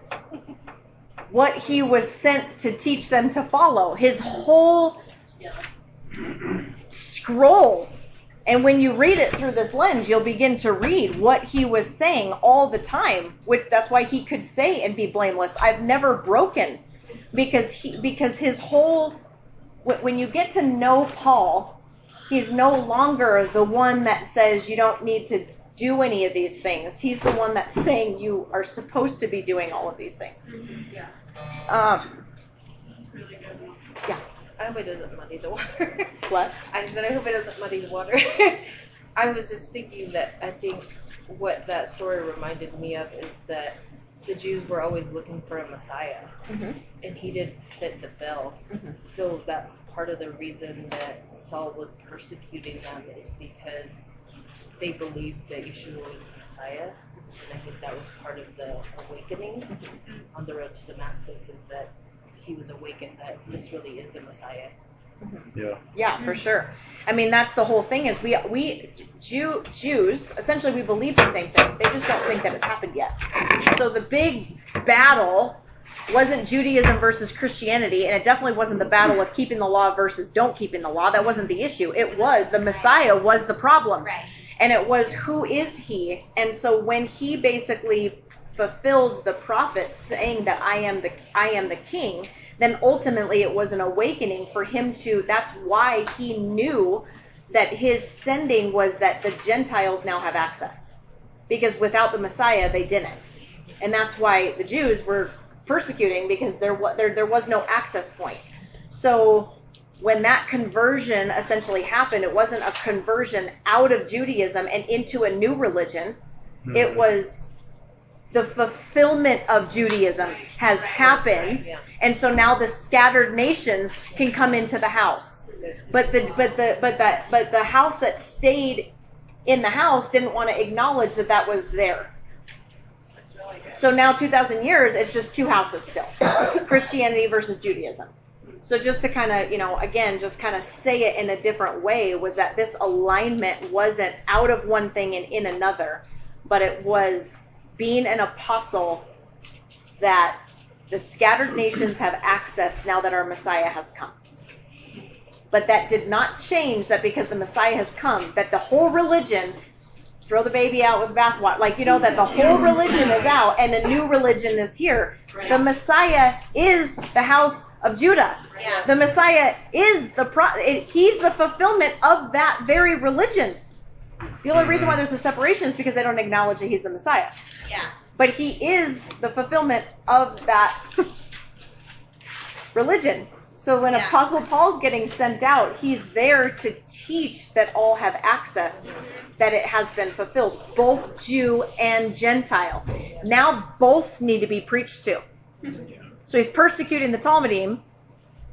what he was sent to teach them to follow. His whole scroll. And when you read it through this lens, you'll begin to read what he was saying all the time. Which that's why he could say and be blameless. I've never broken, because he because his whole when you get to know Paul, he's no longer the one that says you don't need to do any of these things. He's the one that's saying you are supposed to be doing all of these things. Yeah, Um, it's really good. yeah. I hope it doesn't muddy the water. What? I said I hope it doesn't muddy the water. I was just thinking that I think what that story reminded me of is that the Jews were always looking for a Messiah, Mhm. and he didn't fit the bill. Mhm. So that's part of the reason that Saul was persecuting them is because they believed that Yeshua was the Messiah, and I think that was part of the awakening on the road to Damascus is that he was awakened that this really is the Messiah. Yeah. Yeah, for sure. I mean, that's the whole thing. Is we we Jew Jews essentially we believe the same thing. They just don't think that it's happened yet. So the big battle wasn't Judaism versus Christianity, and it definitely wasn't the battle of keeping the law versus don't keeping the law. That wasn't the issue. It was the Messiah was the problem. Right. and it was who is he and so when he basically fulfilled the prophets saying that i am the i am the king then ultimately it was an awakening for him to that's why he knew that his sending was that the gentiles now have access. Because without the messiah they didn't. And that's why the jews were persecuting because there was there, there was no access point. So when that conversion essentially happened, it wasn't a conversion out of Judaism and into a new religion. It was the fulfillment of Judaism has happened, and so now the scattered nations can come into the house. But the but the but that but the house that stayed in the house didn't want to acknowledge that that was there. So now 2,000 years, it's just two houses still Christianity versus Judaism. So just to kind of, you know, again, just kind of say it in a different way was that this alignment wasn't out of one thing and in another, but it was being an apostle that the scattered nations have access now that our Messiah has come. But that did not change that because the Messiah has come, that the whole religion throw the baby out with the bathwater. Like, you know, that the whole religion is out and a new religion is here. The Messiah is the house of Judah. Yeah. The Messiah is the pro. It, he's the fulfillment of that very religion. The only reason why there's a separation is because they don't acknowledge that he's the Messiah. Yeah. But he is the fulfillment of that religion. So when Yeah. Apostle Paul's getting sent out, he's there to teach that all have access, that it has been fulfilled, both Jew and Gentile. Now both need to be preached to. So he's persecuting the talmidim.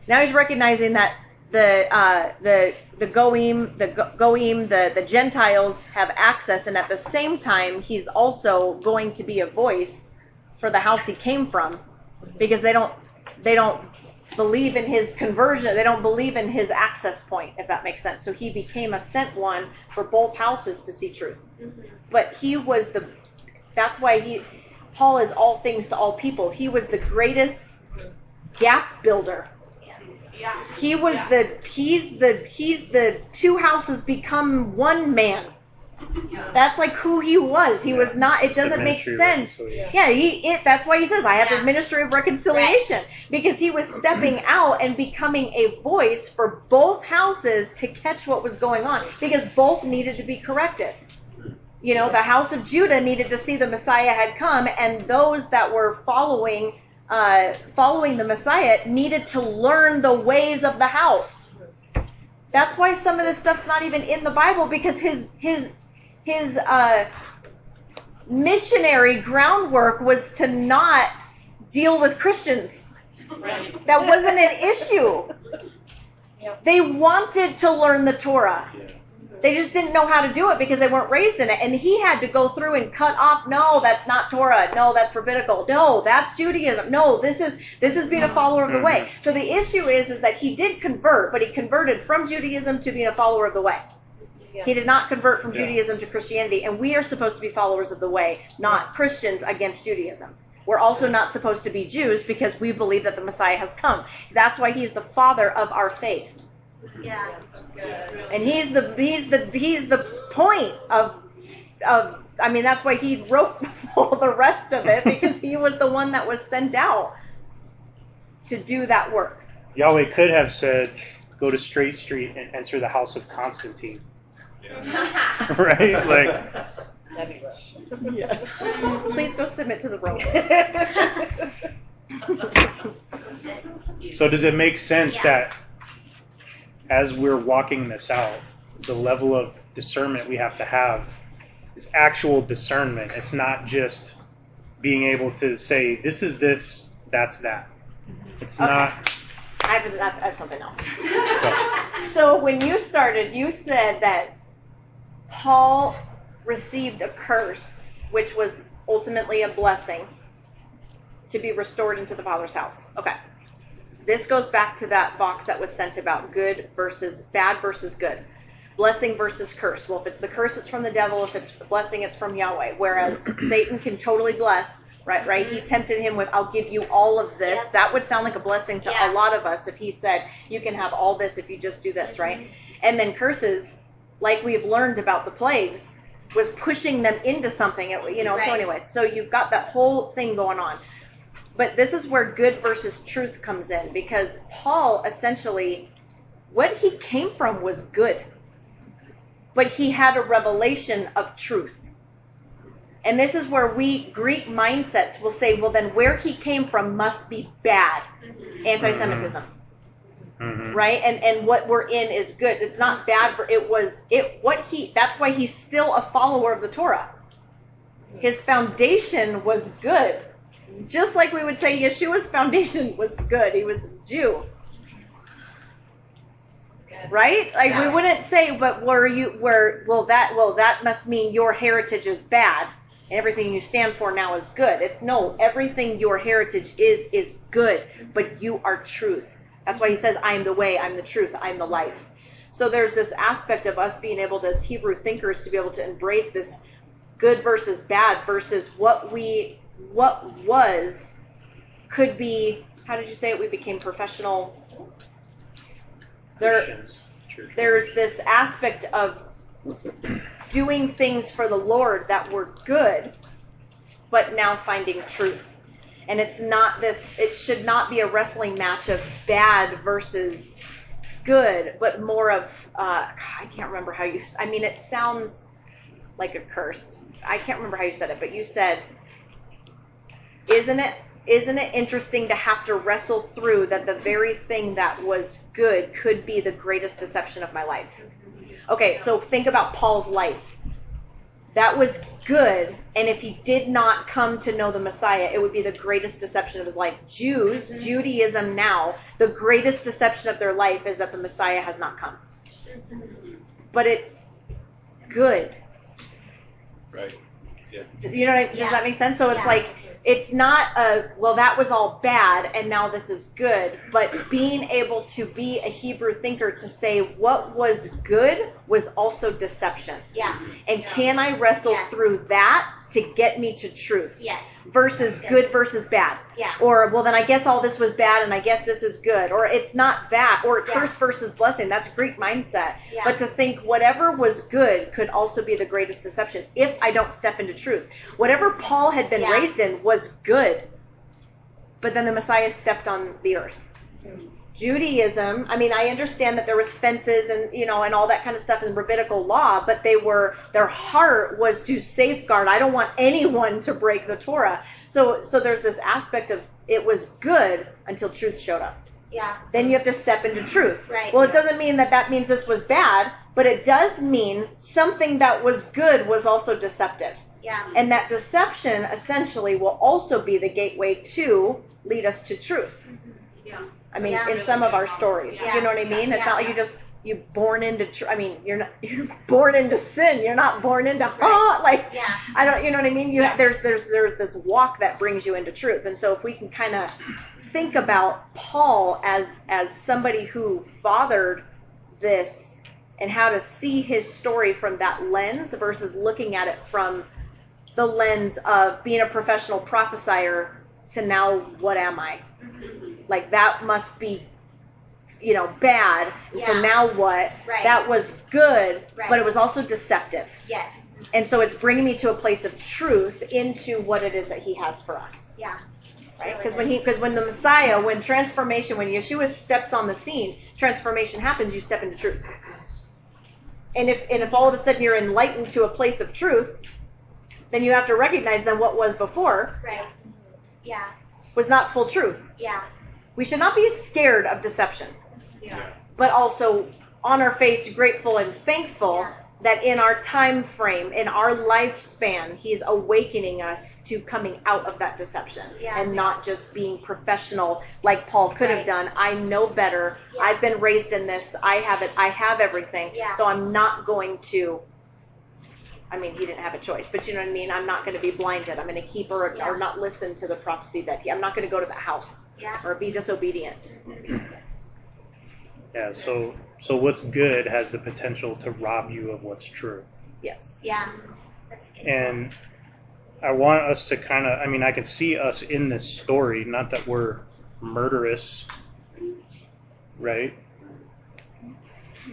Now he's recognizing that the uh, the the goim the Go- goim the the Gentiles have access, and at the same time he's also going to be a voice for the house he came from, because they don't they don't believe in his conversion. They don't believe in his access point, if that makes sense. So he became a sent one for both houses to see truth. But he was the that's why he Paul is all things to all people. He was the greatest gap builder. Yeah. He was Yeah. the he's the he's the two houses become one man. Yeah. That's like who he was. He Yeah. was not. It It's doesn't make sense. reconciliation. Yeah, he. It, that's why he says I have Yeah. the ministry of reconciliation because he was stepping out and becoming a voice for both houses to catch what was going on because both needed to be corrected. You know, the house of Judah needed to see the Messiah had come, and those that were following. Uh, following the Messiah needed to learn the ways of the house. That's why some of this stuff's not even in the Bible because his his his uh, missionary groundwork was to not deal with Christians. Right. That wasn't an issue. They wanted to learn the Torah. Yeah. They just didn't know how to do it because they weren't raised in it. And he had to go through and cut off, no, that's not Torah. No, that's rabbinical. No, that's Judaism. No, this is this is being a follower of the way. Mm-hmm. So the issue is is that he did convert, but he converted from Judaism to being a follower of the way. He did not convert from Yeah. Judaism to Christianity, and we are supposed to be followers of the way, not Christians against Judaism. We're also not supposed to be Jews because we believe that the Messiah has come. That's why he's the father of our faith. Yeah. And he's the he's the he's the point of of I mean that's why he wrote all the rest of it because he was the one that was sent out to do that work. Yahweh could have said, "Go to Straight Street and enter the house of Constantine." Yeah. right? Like, That'd be rough. Yes. Please go submit to the Romans. so does it make sense Yeah. that as we're walking this out, the level of discernment we have to have is actual discernment. It's not just being able to say, "This is this, that's that." It's Okay. not. I have, I have something else. So when you started, you said that Paul received a curse, which was ultimately a blessing to be restored into the Father's house. Okay. This goes back to that box that was sent about good versus bad versus good. Blessing versus curse. Well, if it's the curse, it's from the devil. If it's blessing, it's from Yahweh. Whereas Satan can totally bless, right? Right? He tempted him with, "I'll give you all of this." Yep. That would sound like a blessing to a lot of us if he said, "You can have all this if you just do this," right? Mm-hmm. And then curses, like we've learned about the plagues, was pushing them into something. It, you know. So, Right. anyway, so you've got that whole thing going on. But this is where good versus truth comes in because Paul essentially, what he came from was good, but he had a revelation of truth. And this is where we Greek mindsets will say, well, then where he came from must be bad, anti-Semitism, Mhm. right? And and what we're in is good. It's not bad for it was it what he. That's why he's still a follower of the Torah. His foundation was good, just like we would say Yeshua's foundation was good. He was a Jew. Right? Like we wouldn't say, but were you were well that well that must mean your heritage is bad and everything you stand for now is good. It's no, everything your heritage is is good, but you are truth. That's why he says, I am the way, I'm the truth, I'm the life. So there's this aspect of us being able to, as Hebrew thinkers, to be able to embrace this good versus bad versus what we what was could be how did you say it? We became professional. There there's this aspect of doing things for the Lord that were good but now finding truth. And it's not this it should not be a wrestling match of bad versus good but more of uh, I can't remember how you I mean it sounds like a curse. I can't remember how you said it but you said isn't it isn't it interesting to have to wrestle through that the very thing that was good could be the greatest deception of my life? Okay so think about paul's life. That was good and if he did not come to know the messiah it would be the greatest deception of his life. Jews mm-hmm. judaism now the greatest deception of their life is that the messiah has not come. But it's good. Right. Yeah. D- You know, what I, does Yeah. that make sense? So it's Yeah. like it's not a well, that was all bad, and now this is good. But being able to be a Hebrew thinker to say what was good was also deception, Yeah. and can I wrestle Yes. through that to get me to truth? Yes. Versus good versus bad. Yeah. Or well, then I guess all this was bad, and I guess this is good. Or it's not that. Or Yeah. curse versus blessing. That's Greek mindset. Yeah. But to think whatever was good could also be the greatest deception if I don't step into truth. Whatever Paul had been Yeah. raised in was good, but then the Messiah stepped on the earth. Mm-hmm. Judaism, I mean, I understand that there was fences and you know and all that kind of stuff in rabbinical law, but they were their heart was to safeguard. I don't want anyone to break the Torah. So so there's this aspect of it was good until truth showed up Yeah. then you have to step into truth. Right. Well, it doesn't mean that that means this was bad, but it does mean something that was good was also deceptive. Yeah. And that deception essentially will also be the gateway to lead us to truth. Mm-hmm. Yeah. I mean, Yeah. in some of our stories, Yeah. you know what I mean? It's not like you just you born into. Tr- I mean, you're not you're born into sin. You're not born into oh, like. I don't. You know what I mean? You there's there's there's this walk that brings you into truth. And so if we can kind of think about Paul as as somebody who fathered this and how to see his story from that lens versus looking at it from the lens of being a professional prophesier to now what am I? Like that must be you know bad. So now what? Right. That was good, Right. but it was also deceptive. Yes. And so it's bringing me to a place of truth into what it is that he has for us. Yeah. Right? Because when he because when the Messiah, when transformation, when Yeshua steps on the scene, transformation happens, you step into truth. And if and if all of a sudden you're enlightened to a place of truth, then you have to recognize then what was before Right. Yeah. was not full truth. Yeah. We should not be scared of deception, Yeah. but also on our face grateful and thankful Yeah. that in our time frame, in our lifespan, he's awakening us to coming out of that deception Yeah. and not just being professional like Paul could have done. I know better. I've been raised in this. I have it. I have everything. So I'm not going to I mean, he didn't have a choice, but you know what I mean? I'm not going to be blinded. I'm going to keep or, Yeah. or not listen to the prophecy that he, I'm not going to go to the house Yeah. or be disobedient. Yeah, so so what's good has the potential to rob you of what's true. Yes. Yeah. That's good. And I want us to kind of I mean I can see us in this story, not that we're murderous, right?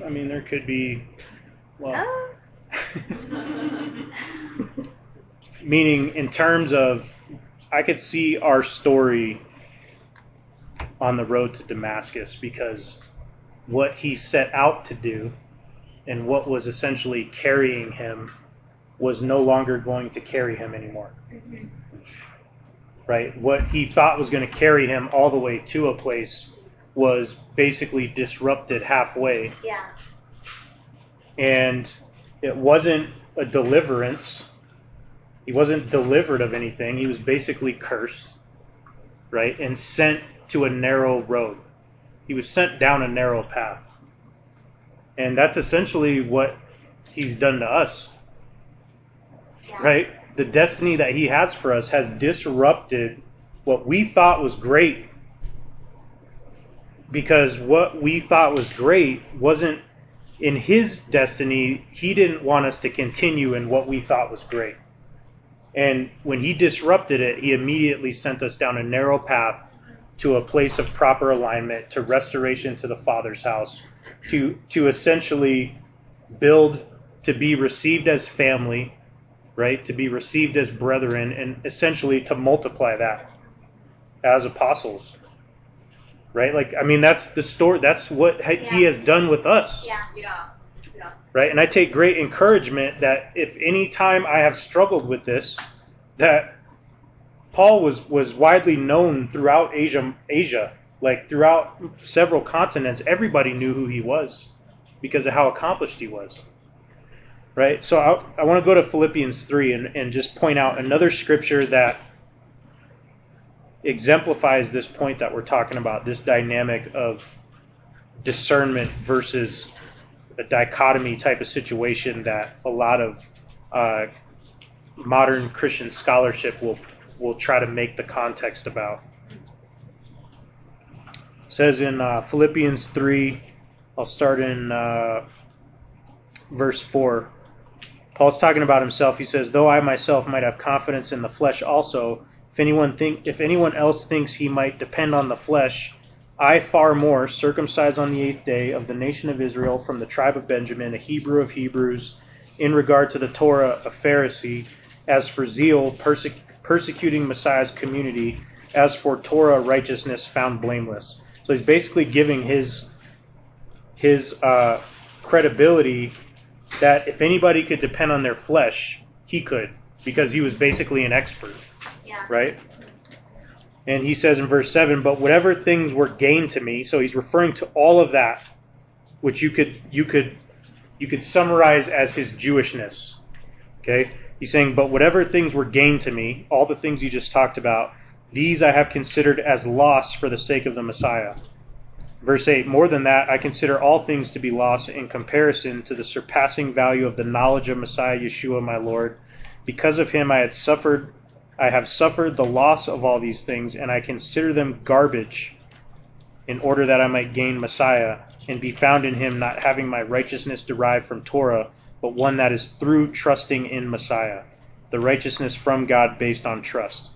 I mean there could be well Ah. meaning in terms of I could see our story on the road to Damascus because what he set out to do and what was essentially carrying him was no longer going to carry him anymore. Right? What he thought was going to carry him all the way to a place was basically disrupted halfway Yeah. and it wasn't a deliverance. He wasn't delivered of anything. He was basically cursed, right? And sent to a narrow road. He was sent down a narrow path. And that's essentially what he's done to us, Yeah. right? The destiny that he has for us has disrupted what we thought was great because what we thought was great wasn't in his destiny, he didn't want us to continue in what we thought was great. And when he disrupted it, he immediately sent us down a narrow path to a place of proper alignment, to restoration to the Father's house, to to essentially build to be received as family, right? To be received as brethren, and essentially to multiply that as apostles. Right? Like I mean that's the story that's what he Yeah. has done with us Yeah. Yeah. Yeah. right? And I take great encouragement that if any time I have struggled with this, that Paul was was widely known throughout Asia, Asia, like throughout several continents. Everybody knew who he was because of how accomplished he was, right? So I, I want to go to Philippians three and, and just point out another scripture that exemplifies this point that we're talking about, this dynamic of discernment versus a dichotomy type of situation that a lot of uh, modern Christian scholarship will will try to make the context about. It says in uh, Philippians 3, I'll start in uh, verse 4. Paul's talking about himself. He says, "Though I myself might have confidence in the flesh also, if anyone think if anyone else thinks he might depend on the flesh, I far more, circumcised on the eighth day, of the nation of Israel, from the tribe of Benjamin, a Hebrew of Hebrews, in regard to the Torah, a Pharisee, as for zeal, persec- persecuting Messiah's community, as for Torah righteousness found blameless. So he's basically giving his his uh, credibility that if anybody could depend on their flesh, he could, because he was basically an expert, Yeah. right? And he says in verse 7, but whatever things were gained to me, so he's referring to all of that, which you could you could you could summarize as his Jewishness. Okay? He's saying, but whatever things were gained to me, all the things you just talked about, these I have considered as loss for the sake of the Messiah. Verse 8, more than that, I consider all things to be loss in comparison to the surpassing value of the knowledge of Messiah Yeshua my Lord. Because of him I had suffered I have suffered the loss of all these things, and I consider them garbage in order that I might gain Messiah and be found in him, not having my righteousness derived from Torah, but one that is through trusting in Messiah, the righteousness from God based on trust.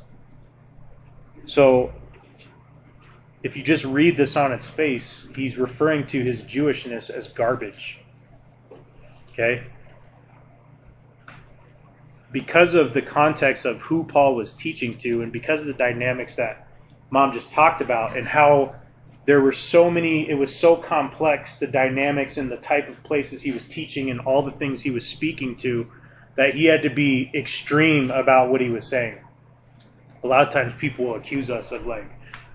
So, if you just read this on its face, he's referring to his Jewishness as garbage. Okay? Because of the context of who Paul was teaching to, and because of the dynamics that Mom just talked about, and how there were so many, it was so complex, the dynamics and the type of places he was teaching and all the things he was speaking to, that he had to be extreme about what he was saying. A lot of times people will accuse us of like,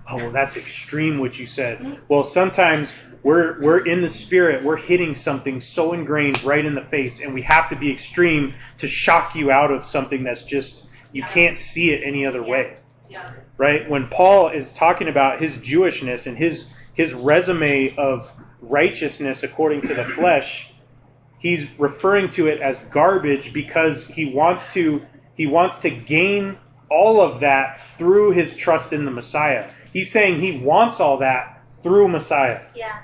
oh well that's extreme what you said. Well sometimes we're we're in the spirit, we're hitting something so ingrained right in the face, and we have to be extreme to shock you out of something that's just you can't see it any other way Yeah. right? When Paul is talking about his Jewishness and his his resume of righteousness according to the flesh, he's referring to it as garbage because he wants to he wants to gain all of that through his trust in the Messiah. He's saying he wants all that through Messiah. Yeah.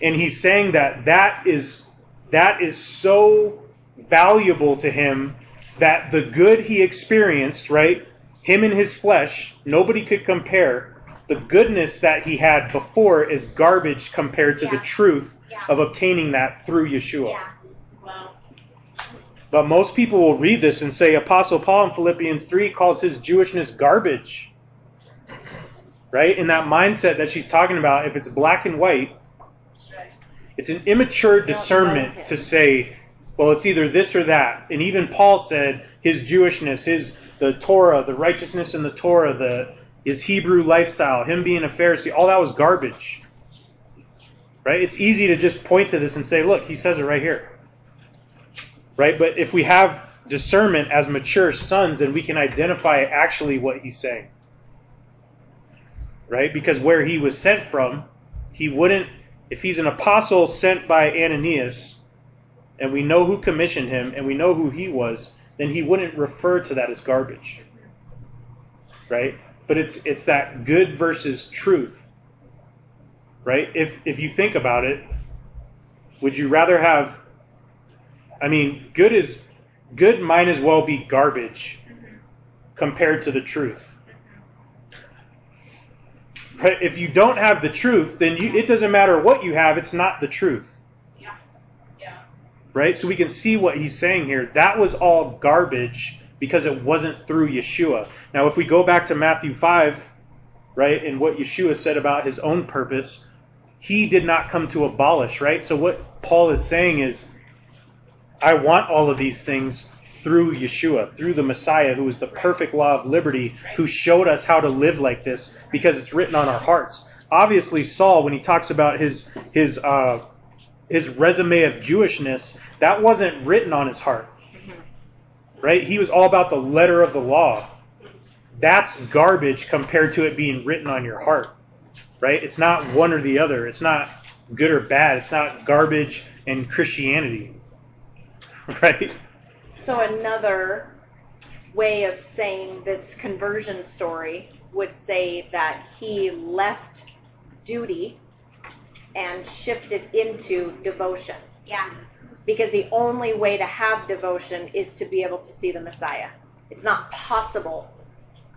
And he's saying that that is that is so valuable to him that the good he experienced, right? Him in his flesh, nobody could compare. The goodness that he had before is garbage compared to the truth Yeah. of obtaining that through Yeshua. Yeah. Wow. But most people will read this and say Apostle Paul in Philippians 3 calls his Jewishness garbage. Right? In that mindset that she's talking about, if it's black and white, it's an immature discernment to say, well, it's either this or that. And even Paul said his Jewishness, his the Torah, the righteousness in the Torah, the his Hebrew lifestyle, him being a Pharisee, all that was garbage. Right? It's easy to just point to this and say, look, he says it right here. Right? But if we have discernment as mature sons, then we can identify actually what he's saying. Right? Because where he was sent from, he wouldn't if he's an apostle sent by Ananias, and we know who commissioned him, and we know who he was, then he wouldn't refer to that as garbage. Right? But it's it's that good versus truth. Right? If if you think about it, would you rather have I mean, good is good might as well be garbage compared to the truth. Right? If you don't have the truth, then you, it doesn't matter what you have, it's not the truth. Yeah. Yeah. Right? So we can see what he's saying here. That was all garbage because it wasn't through Yeshua. Now, if we go back to Matthew 5, right, and what Yeshua said about his own purpose, he did not come to abolish, right? So what Paul is saying is, I want all of these things through Yeshua, through the Messiah, who is the perfect law of liberty, who showed us how to live like this because it's written on our hearts. Obviously, Saul, when he talks about his his uh, his resume of Jewishness, that wasn't written on his heart, right? He was all about the letter of the law. That's garbage compared to it being written on your heart, right? It's not one or the other. It's not good or bad. It's not garbage and Christianity, right? So another way of saying this conversion story would say that he left duty and shifted into devotion. Yeah. Because the only way to have devotion is to be able to see the Messiah. It's not possible.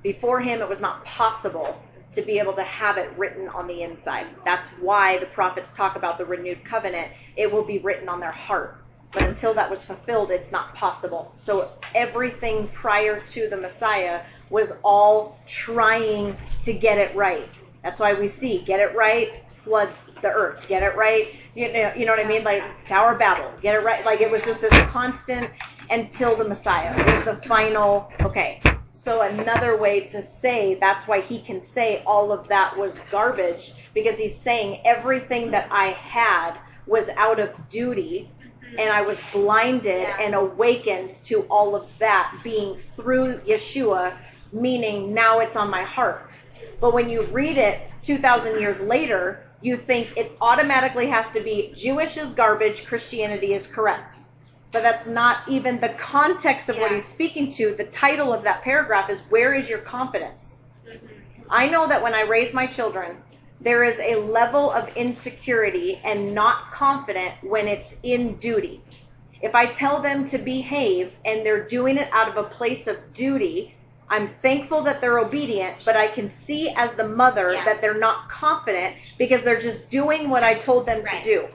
Before him, it was not possible to be able to have it written on the inside. That's why the prophets talk about the renewed covenant. It will be written on their heart. But until that was fulfilled, it's not possible. So everything prior to the Messiah was all trying to get it right. That's why we see get it right, flood the earth, get it right. You know, you know what I mean? Like Tower of Babel, get it right. Like it was just this constant until the Messiah was the final. Okay, so another way to say that's why he can say all of that was garbage because he's saying everything that I had was out of duty and I was blinded Yeah. and awakened to all of that being through Yeshua, meaning now it's on my heart. But when you read it 2,000 years later, you think it automatically has to be Jewish is garbage, Christianity is correct. But that's not even the context of what he's speaking to. The title of that paragraph is Where is Your Confidence? Mm-hmm. I know that when I raise my children, there is a level of insecurity and not confident when it's in duty. If I tell them to behave and they're doing it out of a place of duty, I'm thankful that they're obedient, but I can see as the mother Yeah. that they're not confident because they're just doing what I told them Right. to do.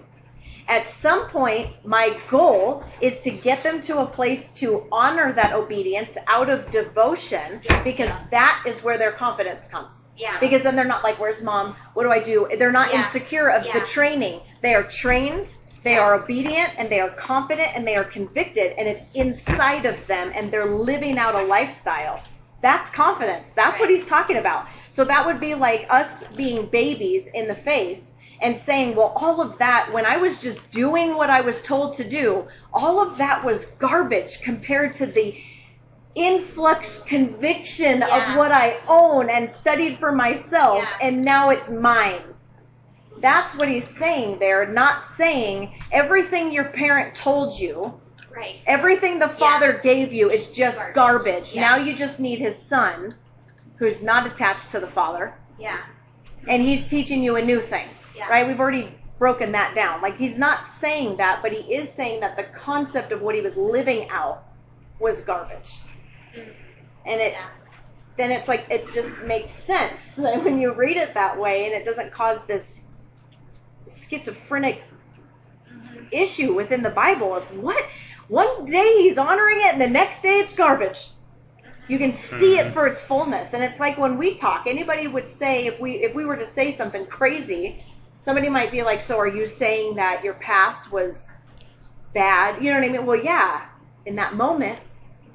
At some point, my goal is to get them to a place to honor that obedience out of devotion because that is where their confidence comes. Yeah. Because then they're not like, where's mom? What do I do? They're not Yeah. insecure of the training. They are trained, they Yeah. are obedient, and they are confident, and they are convicted, and it's inside of them, and they're living out a lifestyle. That's confidence. That's what he's talking about. So that would be like us being babies in the faith and saying, well, all of that, when I was just doing what I was told to do, all of that was garbage compared to the influx conviction Yeah. of what I own and studied for myself, Yeah. and now it's mine. That's what he's saying there, not saying everything your parent told you, Right. everything the father gave you is just Garbage. garbage. Yeah. Now you just need his son, who's not attached to the father, Yeah. and he's teaching you a new thing. Yeah. Right? We've already broken that down. Like he's not saying that, but he is saying that the concept of what he was living out was garbage. And it Yeah. then it's like it just makes sense when you read it that way and it doesn't cause this schizophrenic issue within the Bible of what one day he's honoring it and the next day it's garbage. You can see it hmm. for its fullness. And it's like when we talk, anybody would say if we if we were to say something crazy, somebody might be like, "So are you saying that your past was bad?" You know what I mean? Well, yeah, in that moment,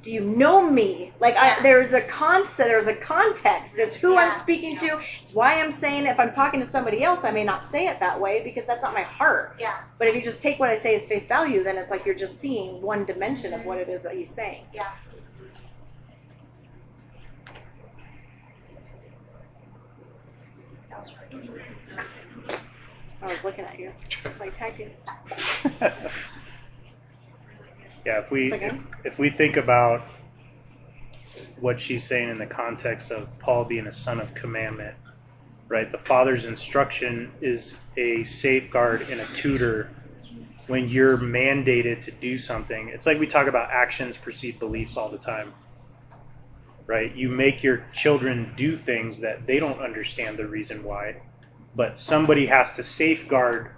do you know me? Like I, there's a concept, there's a context. It's who I'm Yeah. speaking to. It's why I'm saying it. If I'm talking to somebody else, I may not say it that way because that's not my heart. Yeah. But if you just take what I say as face value, then it's like you're just seeing one dimension of what it is that he's saying. Yeah. I was looking at you like tag team. yeah, if we if, if we think about what she's saying in the context of Paul being a son of commandment, right? The father's instruction is a safeguard and a tutor when you're mandated to do something. It's like we talk about actions precede beliefs all the time. Right? You make your children do things that they don't understand the reason why, but somebody has to safeguard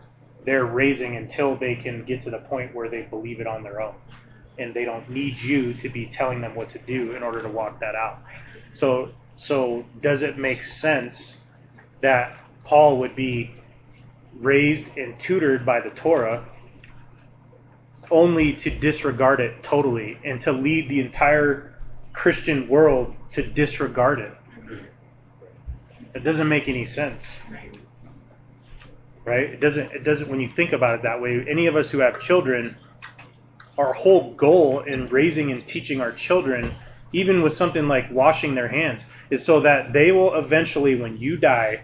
their raising until they can get to the point where they believe it on their own. And they don't need you to be telling them what to do in order to walk that out. So so does it make sense that Paul would be raised and tutored by the Torah only to disregard it totally and to lead the entire Christian world to disregard it? It doesn't make any sense. Right? It doesn't it doesn't when you think about it that way, any of us who have children our whole goal in raising and teaching our children, even with something like washing their hands, is so that they will eventually, when you die,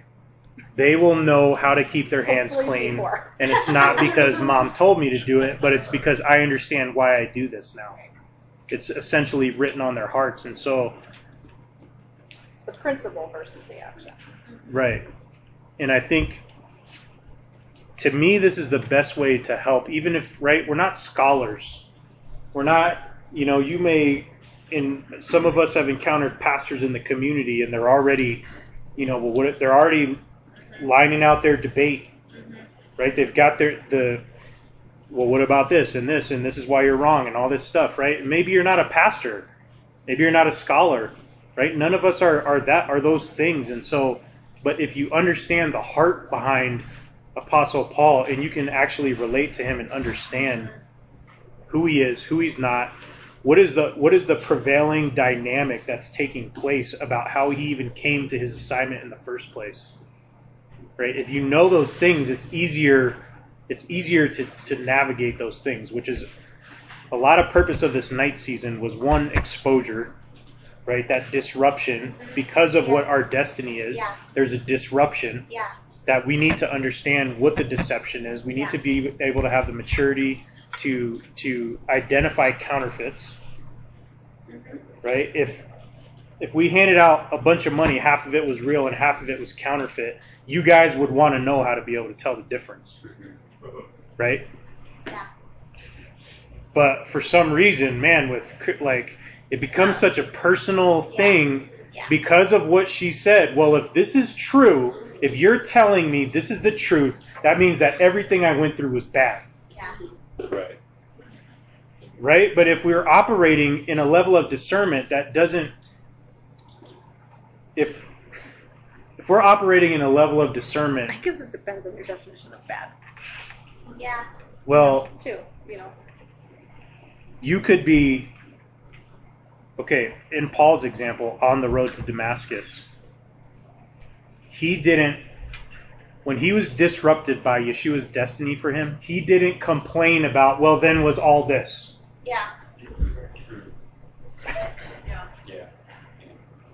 they will know how to keep their hands Hopefully clean. before. And it's not because mom told me to do it, but it's because I understand why I do this now. It's essentially written on their hearts, and so It's the principle versus the action. Right. And I think to me this is the best way to help even if right we're not scholars. We're not, you know, you may in some of us have encountered pastors in the community and they're already, you know, well what they're already lining out their debate. Right? They've got their the well what about this and this and this is why you're wrong and all this stuff, right? Maybe you're not a pastor. Maybe you're not a scholar, right? None of us are, are that are those things and so but if you understand the heart behind Apostle Paul and you can actually relate to him and understand who he is, who he's not, what is the what is the prevailing dynamic that's taking place about how he even came to his assignment in the first place. Right? If you know those things, it's easier it's easier to, to navigate those things, which is a lot of purpose of this night season was one exposure, right? That disruption because of what our destiny is. Yeah. There's a disruption Yeah. That we need to understand what the deception is. We need Yeah. to be able to have the maturity to to identify counterfeits, right? If if we handed out a bunch of money, half of it was real and half of it was counterfeit, you guys would want to know how to be able to tell the difference, right? Yeah. But for some reason, man, with like it becomes such a personal thing Yeah. because of what she said. Well, if this is true, if you're telling me this is the truth, that means that everything I went through was bad, Yeah. Right. right? But if we're operating in a level of discernment that doesn't if if we're operating in a level of discernment, I guess it depends on your definition of bad, Yeah. well, too. You know. you could be okay in paul's example on the road to damascus he didn't when he was disrupted by yeshua's destiny for him he didn't complain about well then was all this Yeah. Yeah.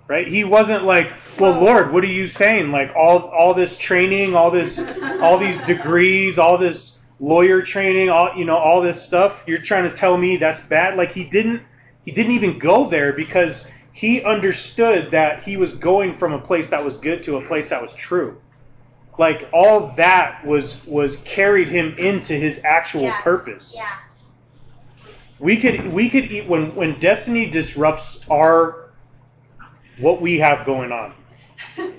right he wasn't like well lord what are you saying like all all this training all this all these degrees all this lawyer training all you know all this stuff you're trying to tell me that's bad like he didn't he didn't even go there because he understood that he was going from a place that was good to a place that was true. Like all that was was carried him into his actual Yeah. purpose. Yeah. we could we could eat when when destiny disrupts our what we have going on.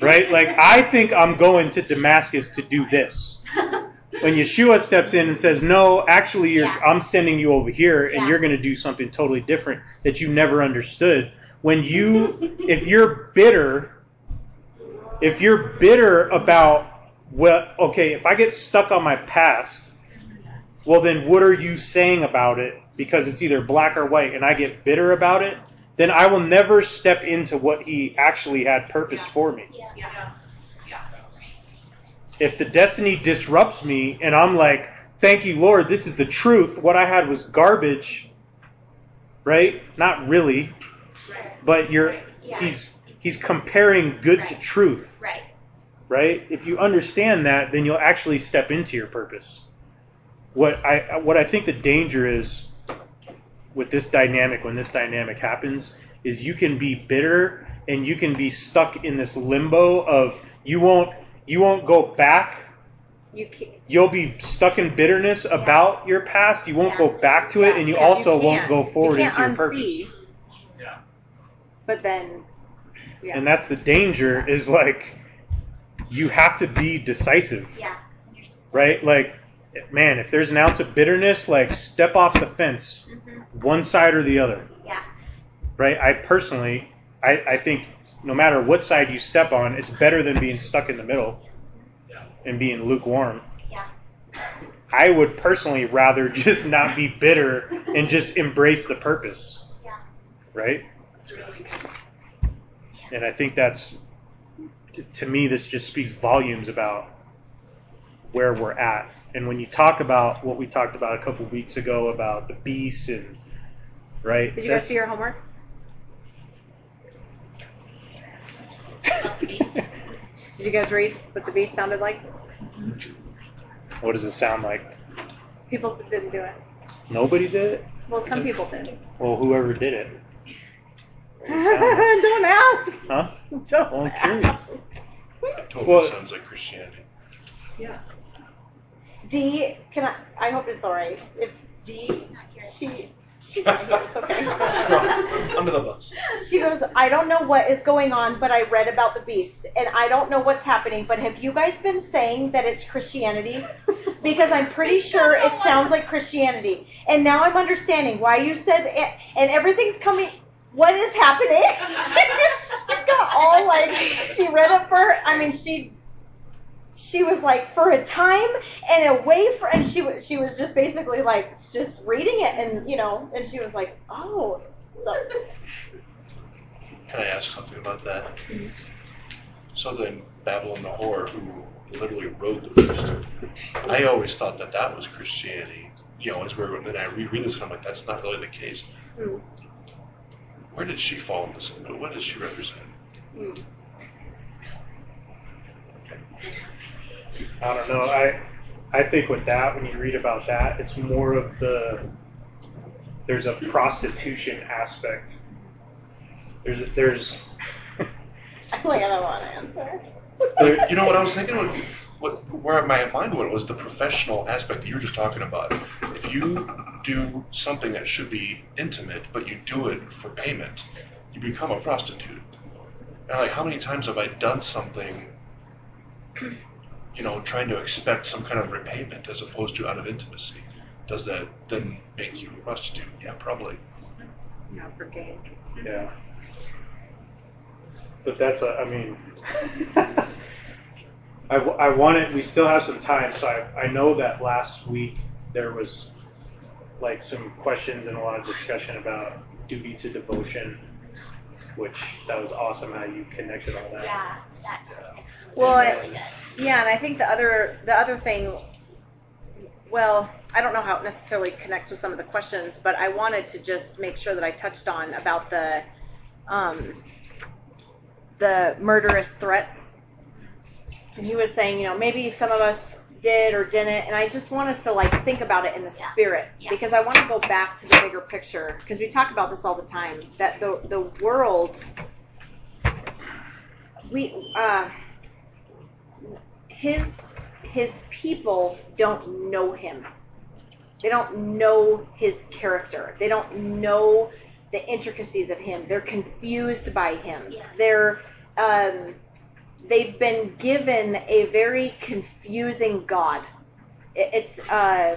Right? Like i think i'm going to damascus to do this when yeshua steps in and says no actually you're, Yeah. i'm sending you over here and Yeah. you're going to do something totally different that you never understood when you if you're bitter if you're bitter about well okay if i get stuck on my past well then what are you saying about it because it's either black or white and i get bitter about it then i will never step into what he actually had purpose for me Yeah. Yeah. Yeah. If the destiny disrupts me and i'm like thank you lord this is the truth what i had was garbage right not really but you're Yeah. he's he's comparing good to truth Right. right? If you understand that, then you'll actually step into your purpose. What I what I think the danger is with this dynamic when this dynamic happens is you can be bitter and you can be stuck in this limbo of you won't you won't go back. You. You'll be stuck in bitterness about your past. You won't Yeah. go back to it, and you Yeah, also you won't go forward into your unsee, purpose. Yeah. But then, yeah. And that's the danger. Is like you have to be decisive. Yeah. right? Like, man, if there's an ounce of bitterness, like step off the fence, Mhm. one side or the other, Yeah. right? I personally, I, I think no matter what side you step on, it's better than being stuck in the middle and being lukewarm. Yeah. I would personally rather just not be bitter and just embrace the purpose, Yeah. right? It's really. And I think that's, t- to me, this just speaks volumes about where we're at. And when you talk about what we talked about a couple weeks ago about the beast and right, Did you guys do your homework? Did you guys read what the beast sounded like? what does it sound like? People didn't do it. Nobody did it. Well, some people did. Well, whoever did it. It sounded- Don't ask. huh? Don't Well, I'm ask. curious. Totally Well- sounds like Christianity. Yeah. D, can I? I hope it's all right. If D, she, she's here. It's okay. Under the bus. She goes, I don't know what is going on, but I read about the beast, and I don't know what's happening. But have you guys been saying that it's Christianity? Because I'm pretty sure it sounds like Christianity, and now I'm understanding why you said it, and everything's coming. What is happening? she got all like she read it for. I mean, she she was like for a time and away for, and she was she was just basically like just reading it, and you know, and she was like, oh, so. Can I ask something about that? So then, Babylon the Whore, who literally wrote the beast, I always thought that that was Christianity. You know, as we're then I reread this and I'm like, that's not really the case. Hmm. Where did she fall in this? What does she represent? I don't know. I I think with that, when you read about that, it's more of the there's a prostitution aspect. There's there's I'm like, I don't want to answer. There- you know what I was thinking? What, what where my mind went was the professional aspect that you were just talking about. If you do something that should be intimate, but you do it for payment, you become a prostitute. And like, how many times have I done something, you know, trying to expect some kind of repayment as opposed to out of intimacy? Does that then make you a prostitute? Yeah, probably. Not for gain. yeah. But that's a. I mean, I, w- I wanted. We still have some time, so I I know that last week there was like some questions and a lot of discussion about duty to devotion, which that was awesome how you connected all that. Yeah, that's Well, And, I- yeah, and I think the other the other thing, well, I don't know how it necessarily connects with some of the questions, but I wanted to just make sure that I touched on about the um, the murderous threats. And he was saying, you know, maybe some of us did or didn't, and I just want us to like think about it in the Yeah. spirit Yeah. because I want to go back to the bigger picture because we talk about this all the time that the the world we uh his his people don't know him. They don't know his character. They don't know the intricacies of him. They're confused by him. Yeah. They're um, they've been given a very confusing God. It's uh,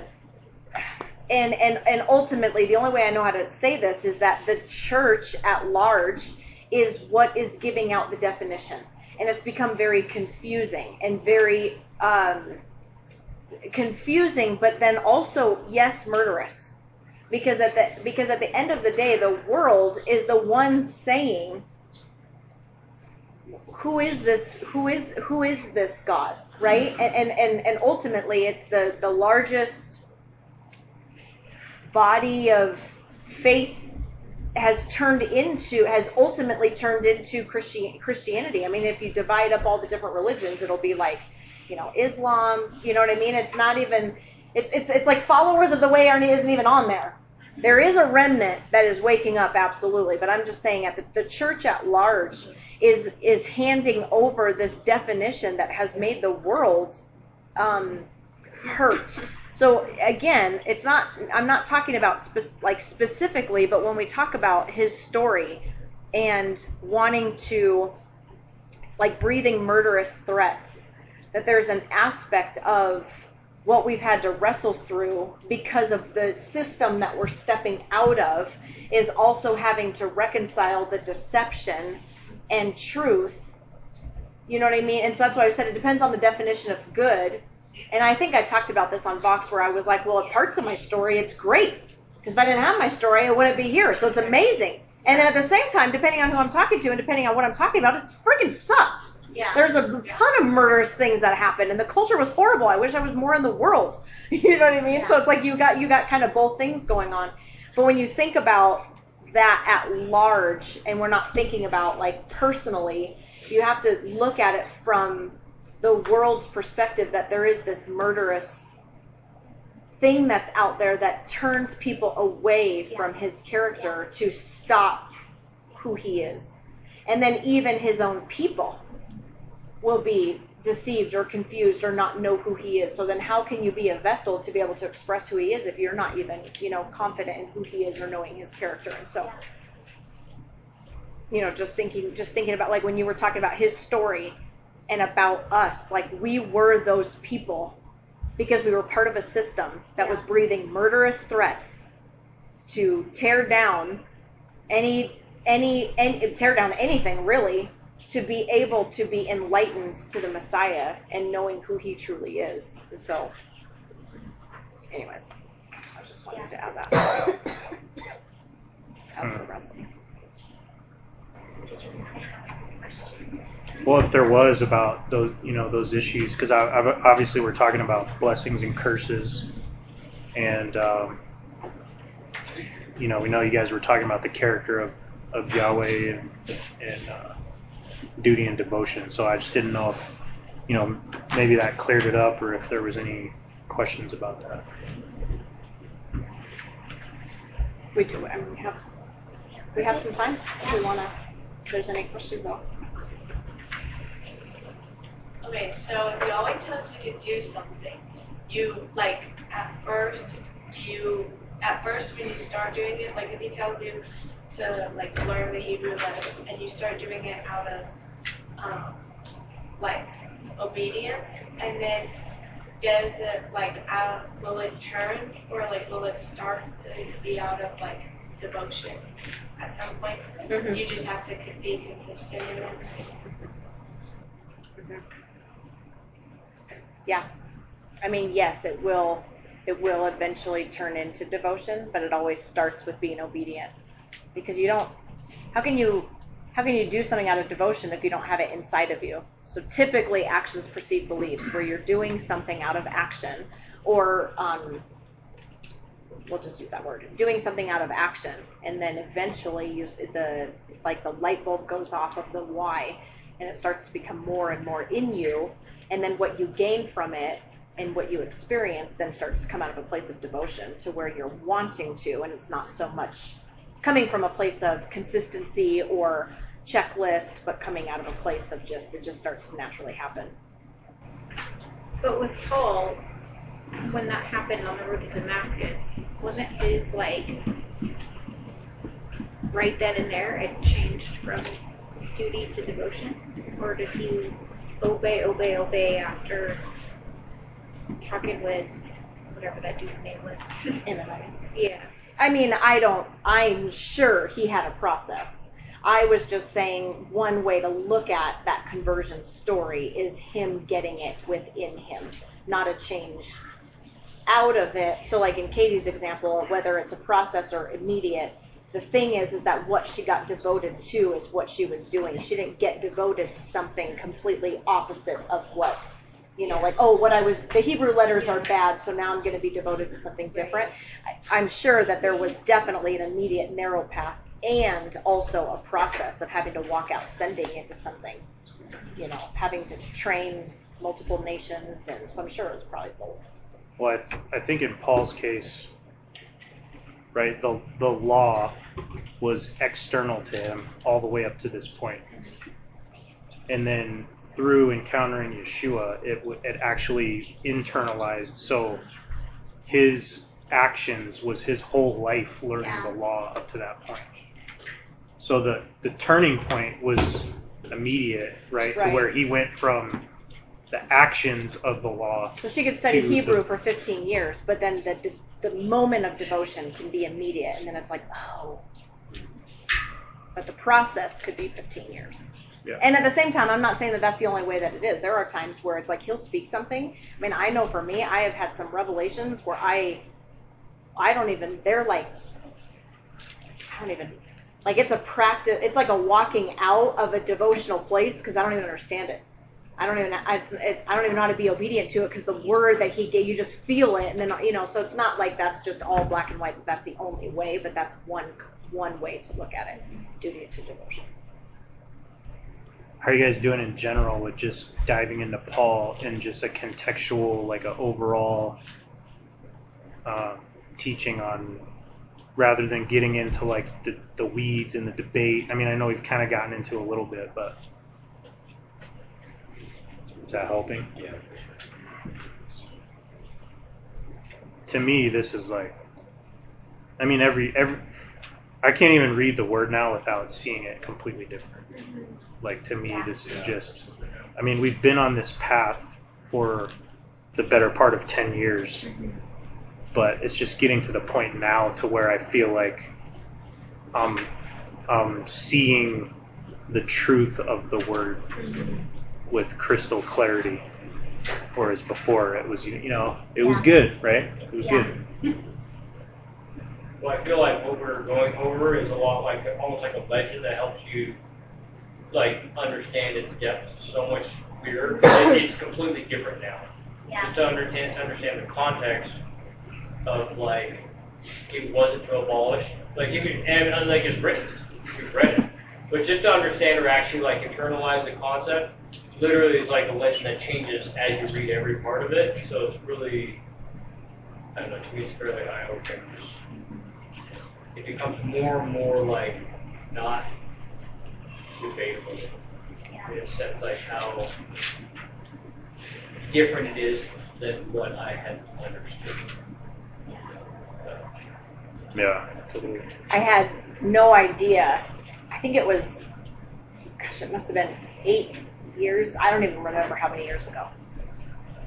and and and ultimately the only way I know how to say this is that the church at large is what is giving out the definition, and it's become very confusing and very um, confusing, but then also yes, murderous, because at the because at the end of the day, the world is the one saying who is this who is who is this god right? And and and, ultimately it's the the largest body of faith has turned into has ultimately turned into Christi- Christianity. I mean, if you divide up all the different religions, it'll be like, you know, Islam. You know what I mean? It's not even. It's it's it's like followers of the way aren't isn't even on there. There is a remnant that is waking up, absolutely. But I'm just saying, at the, the church at large is is handing over this definition that has made the world um, hurt. So again, it's not. I'm not talking about spe- like specifically, but when we talk about his story and wanting to like breathing murderous threats, that there's an aspect of what we've had to wrestle through because of the system that we're stepping out of is also having to reconcile the deception and truth. You know what I mean? And so that's why I said it depends on the definition of good. And I think I talked about this on Vox where I was like, well, at parts of my story, it's great. Because if I didn't have my story, I wouldn't be here. So it's amazing. And then at the same time, depending on who I'm talking to and depending on what I'm talking about, it's freaking sucked. Yeah. There's a ton of murderous things that happened, and the culture was horrible. I wish I was more in the world. You know what I mean? Yeah. So it's like you got you got kind of both things going on. But when you think about that at large, and we're not thinking about like personally, you have to look at it from the world's perspective that there is this murderous thing that's out there that turns people away from his character to stop who he is. And then even his own people will be deceived or confused or not know who he is. So then how can you be a vessel to be able to express who he is if you're not even, you know, confident in who he is or knowing his character? And so you know, just thinking just thinking about like when you were talking about his story and about us, like we were those people because we were part of a system that was breathing murderous threats to tear down any any, any tear down anything really to be able to be enlightened to the Messiah and knowing who he truly is. And so anyways, I was just wanted to add that as we're wrestling. Did you want to ask a question? Well, if there was about those, you know, those issues, because I, I, obviously we're talking about blessings and curses, and um, you know, we know you guys were talking about the character of, of Yahweh and, and uh, duty and devotion. So I just didn't know if, you know, maybe that cleared it up, or if there was any questions about that. We do. Mean, we have we have some time. If we want to, if there's any questions. Okay, so Yahweh tells you to do something, you like at first do you at first when you start doing it, like if he tells you to like learn the Hebrew letters and you start doing it out of um, like obedience, and then does it like out will it turn or like will it start to be out of like devotion at some point? Mhm. You just have to be consistent in it. Yeah. I mean, yes, it will. It will eventually turn into devotion, but it always starts with being obedient, because you don't. How can you? How can you do something out of devotion if you don't have it inside of you? So typically, actions precede beliefs, where you're doing something out of action, or um, we'll just use that word, doing something out of action, and then eventually use the like the light bulb goes off of the why, and it starts to become more and more in you, and then what you gain from it and what you experience then starts to come out of a place of devotion to where you're wanting to, and it's not so much coming from a place of consistency or checklist, but coming out of a place of just it just starts to naturally happen. But with Paul, when that happened on the road to Damascus, wasn't his like right then and there it changed from duty to devotion? Or did he obey, obey, obey after talking with whatever that dude's name was? Ananias. yeah. I mean, I don't, I'm sure he had a process. I was just saying one way to look at that conversion story is him getting it within him, not a change out of it. So, like in Katie's example, whether it's a process or immediate, the thing is, is that what she got devoted to is what she was doing. She didn't get devoted to something completely opposite of what you know, like, oh, what I was, the Hebrew letters are bad, so now I'm going to be devoted to something different. I, I'm sure that there was definitely an immediate narrow path and also a process of having to walk out sending into something, you know, having to train multiple nations, and so I'm sure it was probably both. Well, I, th- I think in Paul's case, right, the the law was external to him all the way up to this point. and then through encountering Yeshua, it w- it actually internalized. So his actions was his whole life learning Yeah. the law up to that point. So the the turning point was immediate, right, to where he went from the actions of the law So she could study Hebrew the- for 15 years, but then the the moment of devotion can be immediate, and then it's like, oh. But the process could be 15 years. Yeah. And at the same time, I'm not saying that that's the only way that it is. There are times where it's like he'll speak something. I mean, I know for me, I have had some revelations where I, I don't even. They're like, I don't even. Like it's a practice. It's like a walking out of a devotional place because I don't even understand it. I don't even. I, it, I don't even know how to be obedient to it because the word that he gave, you just feel it, and then you know. So it's not like that's just all black and white. That that's the only way, but that's one one way to look at it. Duty to devotion. How are you guys doing in general with just diving into Paul and just a contextual, like a overall uh, teaching on rather than getting into like the, the weeds and the debate. I mean, I know we've kind of gotten into a little bit, but is that helping? Yeah. To me, this is like, I mean, every every, I can't even read the word now without seeing it completely different. Like to me, this is just, I mean, we've been on this path for the better part of ten years, but it's just getting to the point now to where I feel like I'm, I'm seeing the truth of the word with crystal clarity. Whereas before it was, you know, it was good, right? It was Yeah. good. Well, I feel like what we're going over is a lot like almost like a legend that helps you like understand its depth so much clearer. It- it's completely different now. Yeah. Just to understand to understand the context of like it wasn't to abolish like if you and and, like it's written, you've read it, but just to understand or actually like internalize the concept, literally is like a legend that changes as you read every part of it. So it's really I don't know, to me it's fairly eye opening. It becomes more and more like not debatable in a sense like how different it is than what I had understood. Yeah, totally. I had no idea. I think it was, gosh, it must have been eight years. I don't even remember how many years ago.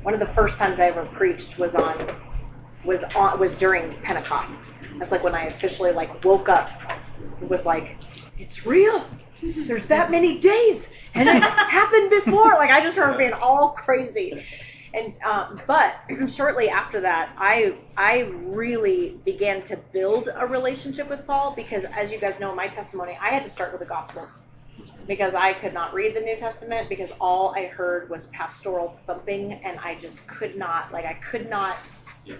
One of the first times I ever preached was on, was on, was during Pentecost. That's like when I officially like woke up. It was like, it's real. There's that many days, and it happened before. Like I just remember being all crazy. And um, but shortly after that, I I really began to build a relationship with Paul because, as you guys know, in my testimony, I had to start with the Gospels because I could not read the New Testament because all I heard was pastoral thumping, and I just could not like I could not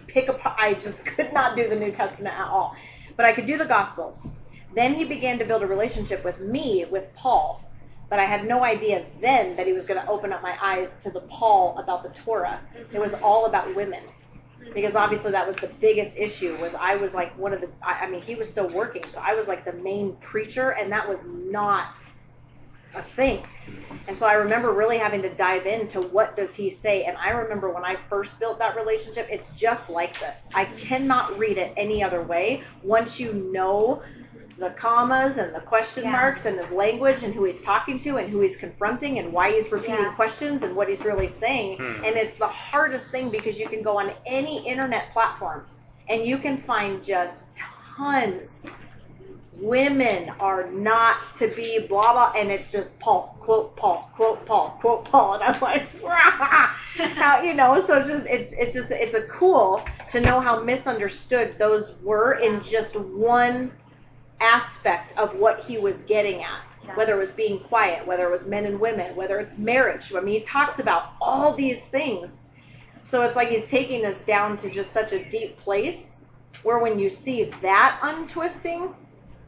pick up. I just could not do the New Testament at all, but I could do the Gospels. Then he began to build a relationship with me, with Paul, but I had no idea then that he was going to open up my eyes to the Paul about the Torah. It was all about women. Because obviously that was the biggest issue was I was like one of the I, I mean he was still working so I was like the main preacher and that was not a thing. And so I remember really having to dive into what does he say and I remember when I first built that relationship it's just like this. I cannot read it any other way once you know the commas and the question Yeah. marks and his language and who he's talking to and who he's confronting and why he's repeating Yeah. questions and what he's really saying. Hmm. And it's the hardest thing because you can go on any internet platform and you can find just tons. Women are not to be blah blah, and it's just Paul quote Paul quote Paul quote Paul, and I'm like, how you know? So it's just it's it's just it's a cool to know how misunderstood those were in just one aspect of what he was getting at. Yeah. Whether it was being quiet, whether it was men and women, whether it's marriage. I mean, he talks about all these things. So it's like he's taking us down to just such a deep place where when you see that untwisting,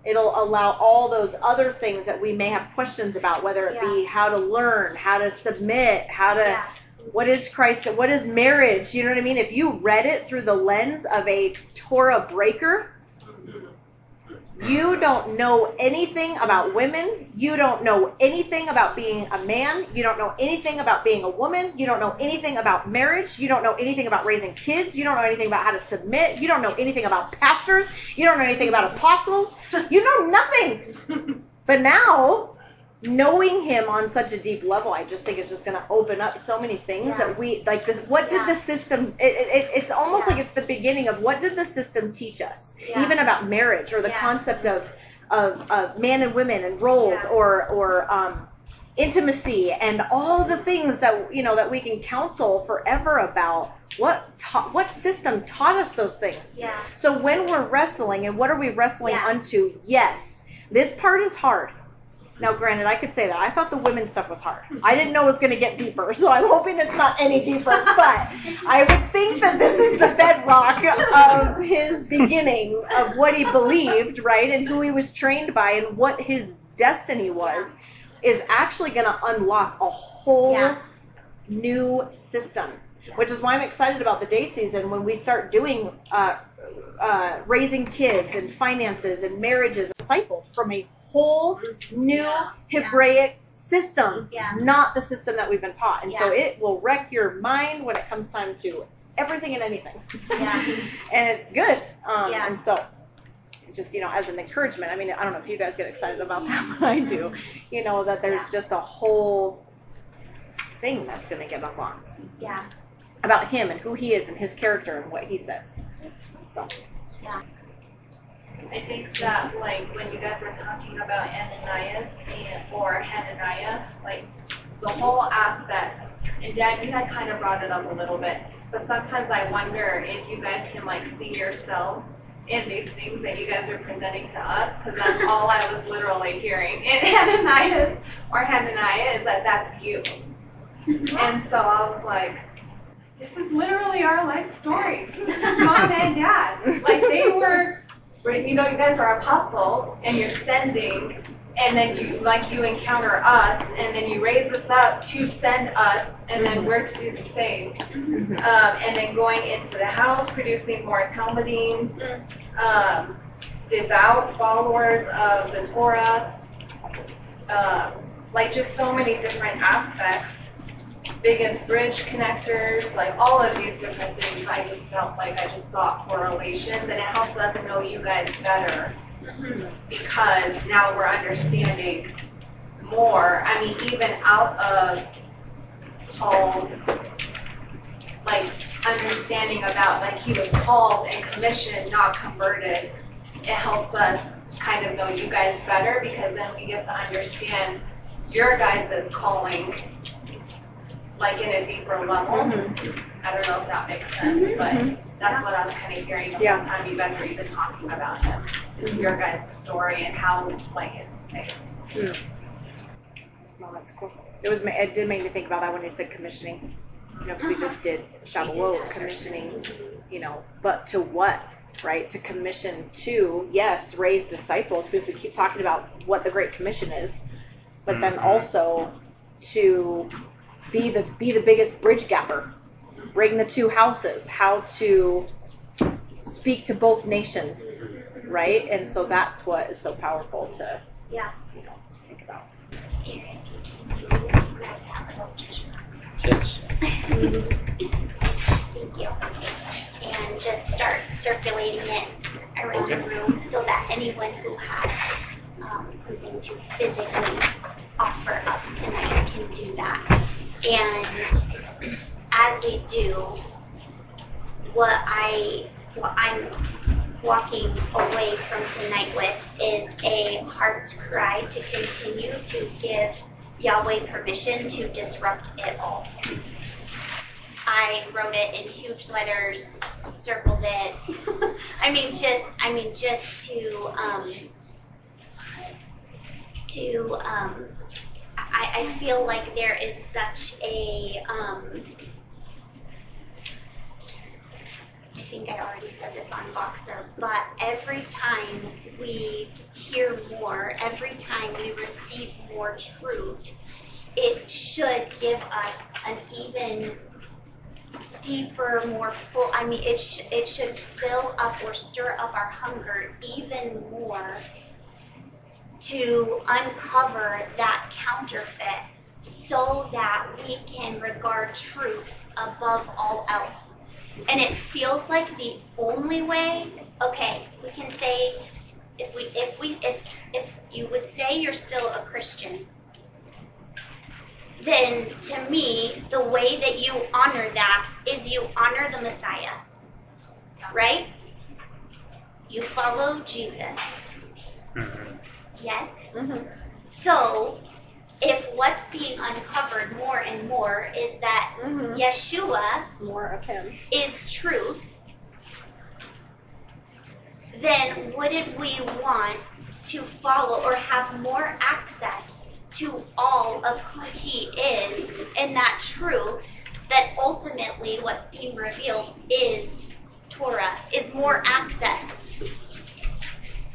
it'll allow all those other things that we may have questions about, whether it be how to learn, how to submit, how to Yeah. what is Christ, what is marriage, you know what I mean? If you read it through the lens of a Torah breaker, you don't know anything about women. You don't know anything about being a man. You don't know anything about being a woman. You don't know anything about marriage. You don't know anything about raising kids. You don't know anything about how to submit. You don't know anything about pastors. You don't know anything about apostles. You know nothing. But now, knowing him on such a deep level, I just think it's just going to open up so many things Yeah. that we like. This, what did Yeah. the system? It, it, it- it's almost Yeah. like it's the beginning of what did the system teach us, even about marriage or the concept of of, of man and women and roles or or um, intimacy and all the things that you know that we can counsel forever about. What ta- what system taught us those things? Yeah. So when we're wrestling, and what are we wrestling unto? Yes, this part is hard. Now, granted, I could say that. I thought the women's stuff was hard. I didn't know it was going to get deeper, so I'm hoping it's not any deeper. But I would think that this is the bedrock of his beginning of what he believed, right, and who he was trained by, and what his destiny was, is actually going to unlock a whole Yeah. new system. which is why I'm excited about the day season when we start doing uh, uh, raising kids and finances and marriages, disciples from a whole new Yeah. Hebraic system, Yeah. not the system that we've been taught. And so it will wreck your mind when it comes time to everything and anything. Yeah. and it's good. Um, Yeah. And so, just you know, as an encouragement, I mean, I don't know if you guys get excited about that, but I do. You know that there's Yeah. just a whole thing that's going to get unlocked Yeah. about him and who he is and his character and what he says. So, I think that like when you guys were talking about Ananias and or Hananiah, like the whole aspect, and Dan, you had kind of brought it up a little bit, but sometimes I wonder if you guys can like see yourselves in these things that you guys are presenting to us, because that's all I was literally hearing in Ananias or Hananiah is that that's you. And so I was like, this is literally our life story. Mom and dad. Like they were, you know, you guys are apostles and you're sending, and then you, like you encounter us, and then you raise us up to send us, and then we're to do the same. Um, and then going into the house, producing more talmidim, um, devout followers of the Torah, um, like just so many different aspects biggest bridge connectors, like all of these different things, I just felt like I just saw correlations and it helps us know you guys better. Mm-hmm. Because now we're understanding more. I mean, even out of Paul's like understanding about like he was called and commissioned, not converted, it helps us kind of know you guys better because then we get to understand your guys' calling like in a deeper level. Mm-hmm. I don't know if that makes sense, mm-hmm. but mm-hmm. that's what I was kind of hearing the Yeah. whole time you guys were even talking about him, your guys' story and how like it's the same. Mm. well, that's cool. It was. It did make me think about that when you said commissioning. You know, because we just did Shavuot commissioning. You know, but to what? Right? To commission to yes, raise disciples because we keep talking about what the Great Commission is, but then Mhm. also to be the be the biggest bridge gapper, bring the two houses, how to speak to both nations, right? And so that's what is so powerful to Yeah. you know to think about. Aaron, can you grab that little treasure box? Yes. Thank you. And just start circulating it around the room so that anyone who has um, something to physically offer up tonight can do that. And as we do, what I what I'm walking away from tonight with is a heart's cry to continue to give Yahweh permission to disrupt it all. I wrote it in huge letters, circled it. I mean, just I mean, just to um, to um, I, I feel like there is such a um, I think I already said this on Voxer, but every time we hear more, every time we receive more truth, it should give us an even deeper, more full. I mean, it sh- it should fill up or stir up our hunger even more to uncover that counterfeit, so that we can regard truth above all else. And it feels like the only way. Okay, we can say if we if we if if you would say you're still a Christian, then to me, the way that you honor that is you honor the Messiah. Right? You follow Jesus. Mhm. Yes? Mm-hmm. So, if what's being uncovered more and more is that Mm-hmm. Yeshua More of him. is truth, then wouldn't we want to follow or have more access to all of who he is and that truth that ultimately what's being revealed is Torah, is more access.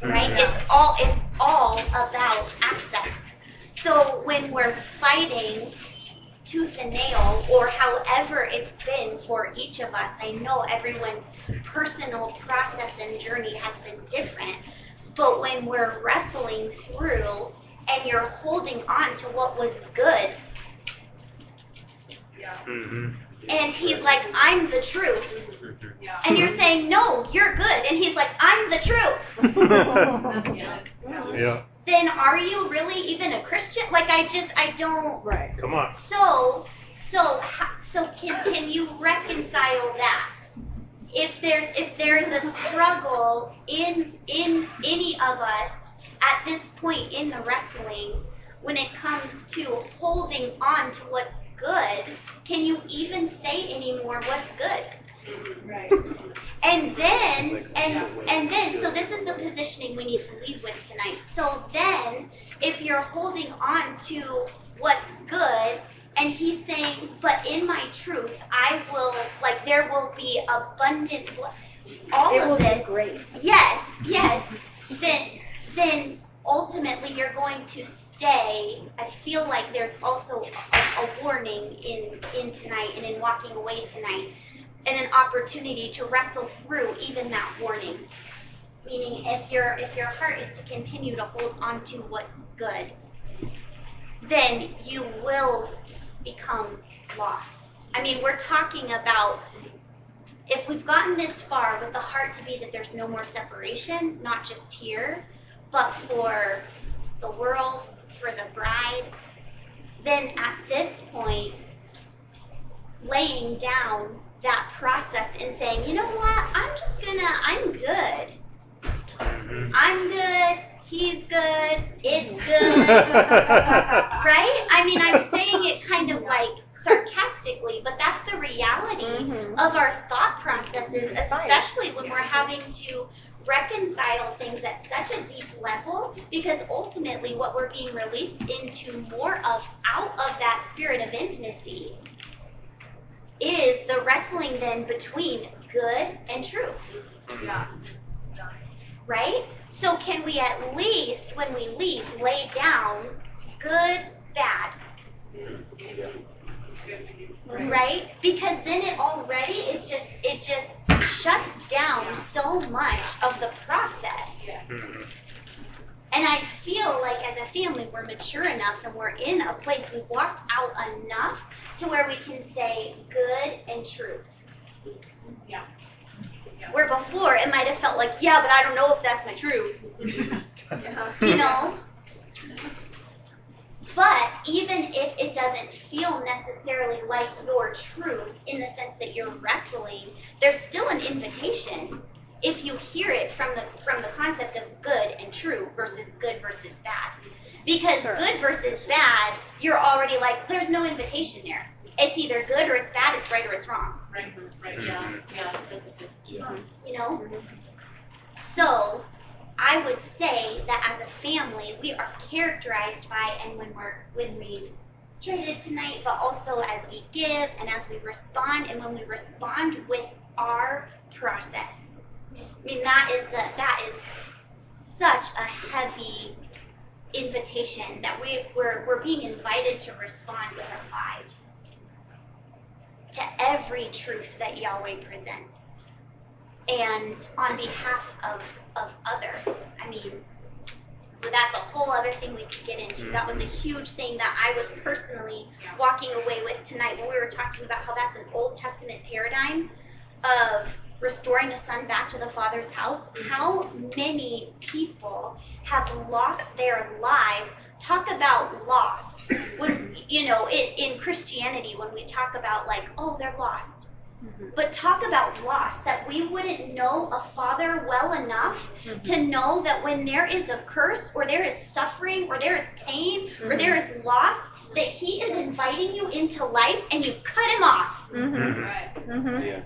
Right? Mhm. It's all it's all about access. So when we're fighting tooth and nail or however it's been for each of us. I know everyone's personal process and journey has been different. But when we're wrestling through and you're holding on to what was good, hmm and he's like, I'm the truth. Yeah. And you're saying, No, you're good. And he's like, I'm the truth. Yeah. yeah. then are you really even a Christian? Like, I just, I don't. Right. Come on. So, so, so can can you reconcile that? If there's if there is a struggle in in any of us at this point in the wrestling, when it comes to holding on to what's good, can you even say anymore what's good? Right. And then, and and then, so this is the positioning we need to leave with tonight. So then, if you're holding on to what's good, and he's saying, but in my truth, I will, like, there will be abundant, all It of will be this. great. Yes, yes. Then, then ultimately you're going to stay. I feel like there's also a, a warning in in tonight and in walking away tonight, and an opportunity to wrestle through even that warning. Meaning, if your if your heart is to continue to hold on to what's good, then you will become lost. I mean, we're talking about if we've gotten this far with the heart to be that there's no more separation, not just here, but for the world, for the bride, then at this point, laying down that process and saying, you know what, I'm just gonna, I'm good. Mhm. I'm good, he's good, it's good. right? I mean, I'm saying it kind of like sarcastically, but that's the reality Mhm. of our thought processes, especially when we're having to reconcile things at such a deep level because ultimately what we're being released into more of out of that spirit of intimacy is the wrestling then between good and truth Yeah. right? So can we at least, when we leave, lay down good, bad, It's good for you. right? Because then it already it just it just shuts down so much of the process. Yeah. Mhm. And I feel like as a family we're mature enough and we're in a place we've walked out enough to where we can say good and truth. Yeah. Yeah. Where before it might have felt like, yeah, but I don't know if that's my truth. Yeah. you know? But even if it doesn't feel necessarily like your truth in the sense that you're wrestling, there's still an invitation if you hear it from the from the concept of good and true versus good versus bad. Because Sure. good versus bad, you're already like, there's no invitation there. It's either good or it's bad, it's right or it's wrong. Right. Right. Yeah. Mm-hmm. Yeah. That's good. you know? Mm-hmm. So I would say that as a family, we are characterized by, and when we're when we traded tonight, but also as we give and as we respond, and when we respond with our process. I mean, that is the that is such a heavy invitation that we we're we're being invited to respond with our lives to every truth that Yahweh presents and on behalf of, of others. I mean, that's a whole other thing we could get into. That was a mm-hmm. huge thing that I was personally walking away with tonight when we were talking about how that's an Old Testament paradigm of restoring a son back to the father's house. Mm-hmm. How many people have lost their lives? Talk about loss. When you know, in, in Christianity, when we talk about like, oh, they're lost Mm-hmm. but talk about loss that we wouldn't know a father well enough mm-hmm. to know that when there is a curse or there is suffering or there is pain or there mm-hmm. is loss that he is inviting you into life and you cut him off Mm-hmm. Right. Mm-hmm.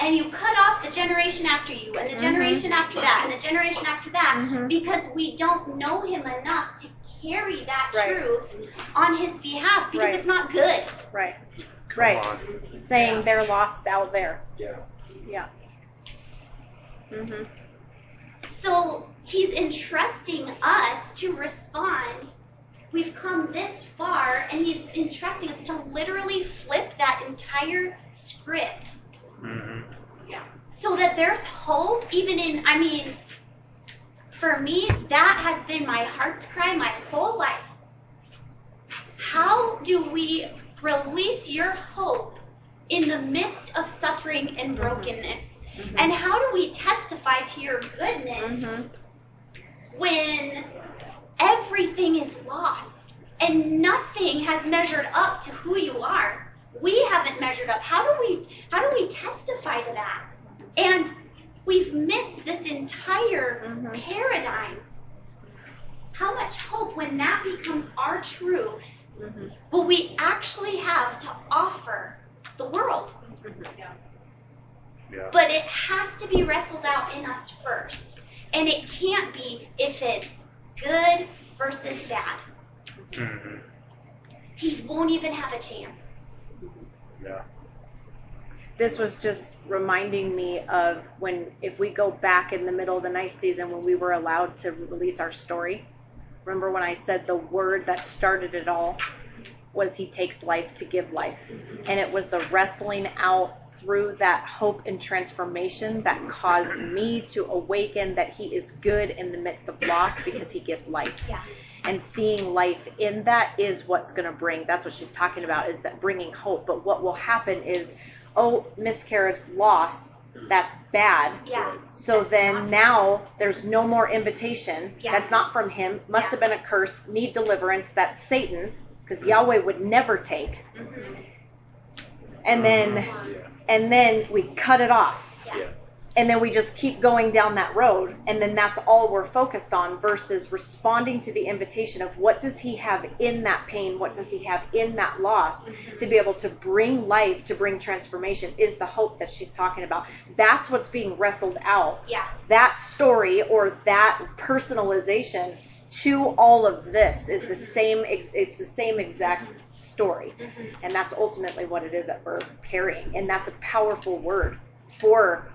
and you cut off the generation after you and the generation after that and the generation after that because we don't know him enough to carry that Right. truth on his behalf because Right. it's not good Right come right. on. Saying yeah. they're lost out there. Yeah. Yeah. Mhm. So he's entrusting us to respond. We've come this far, and he's entrusting us to literally flip that entire script. Mhm. Yeah. So that there's hope, even in, I mean, for me, that has been my heart's cry my whole life. How do we release your hope in the midst of suffering and brokenness? And how do we testify to your goodness Mhm. when everything is lost and nothing has measured up to who you are? We haven't measured up. How do we how do we testify to that? And we've missed this entire Mhm. paradigm. How much hope when that becomes our truth Mhm. will we actually have to offer the world? Yeah. Yeah. But it has to be wrestled out in us first. And it can't be if it's good versus bad. Mhm. He won't even have a chance. Yeah. this was just reminding me of when if we go back in the middle of the night season when we were allowed to release our story remember when i said the word that started it all was he takes life to give life. And it was the wrestling out through that hope and transformation that caused me to awaken that he is good in the midst of loss because he gives life. Yeah. and seeing life in that is what's going to bring that's what she's talking about is that bringing hope. But what will happen is oh miscarriage loss that's bad Yeah. so then now there's no more invitation Yeah. that's not from him must Yeah. have been a curse need deliverance that's satan because yahweh would never take Mm-hmm. and then Yeah. and then we cut it off Yeah. And then we just keep going down that road and then that's all we're focused on versus responding to the invitation of what does he have in that pain what does he have in that loss to be able to bring life to bring transformation is the hope that she's talking about. That's what's being wrestled out. Yeah. that story or that personalization to all of this is the mm-hmm. same it's the same exact story. Mm-hmm. And that's ultimately what it is that we're carrying. And that's a powerful word for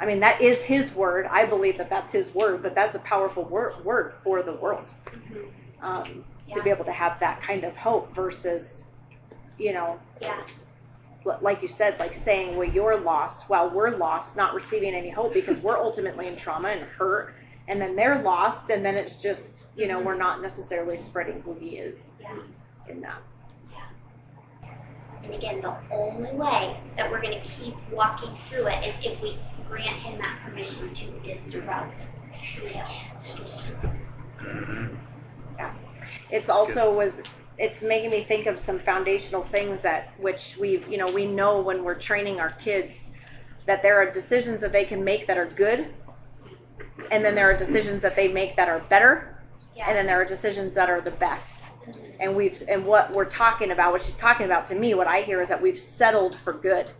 i mean that is his word i believe that that's his word but that's a powerful word, word for the world um, to be able to have that kind of hope versus you know Yeah. l- like you said, like saying, well, you're lost while we're lost, not receiving any hope because we're ultimately in trauma and hurt. And then they're lost, and then it's just, you know, we're not necessarily spreading who he is Yeah. in that. And again, the only way that we're going to keep walking through it is if we grant him that permission to disrupt. Mhm. It's also was, it's making me think of some foundational things that, which we, you know, we know when we're training our kids that there are decisions that they can make that are good, and then there are decisions that they make that are better, and then there are decisions that are the best. And we've and what we're talking about, what she's talking about to me, what I hear is that we've settled for good,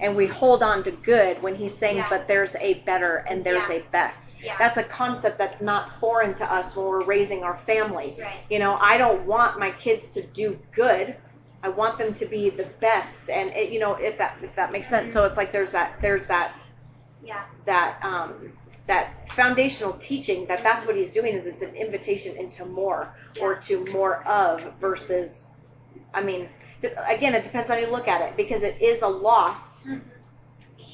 and we hold on to good when he's saying, Yeah. but there's a better and there's Yeah. a best. Yeah. That's a concept that's not foreign to us when we're raising our family. Right. You know, I don't want my kids to do good. I want them to be the best, and it, you know, if that if that makes sense. So it's like there's that there's that Yeah. that um, that foundational teaching that that's what he's doing is it's an invitation into more or to more of versus i mean again it depends how you look at it because it is a loss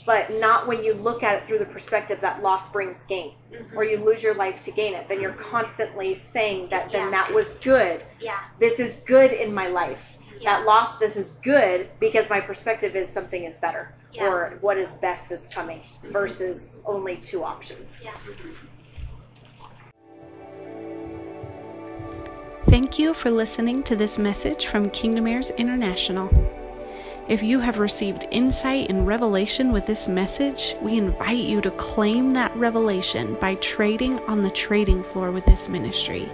but not when you look at it through the perspective that loss brings gain mm-hmm. or you lose your life to gain it then you're constantly saying that then Yeah. that was good Yeah. this is good in my life Yeah. that loss this is good because my perspective is something is better Yeah. or what is best is coming versus only two options Yeah. Thank you for listening to this message from Kingdom Heirs International. If you have received insight and revelation with this message, we invite you to claim that revelation by trading on the trading floor with this ministry.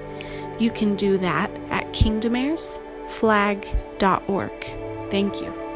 You can do that at kingdomheirsflag.org. Thank you.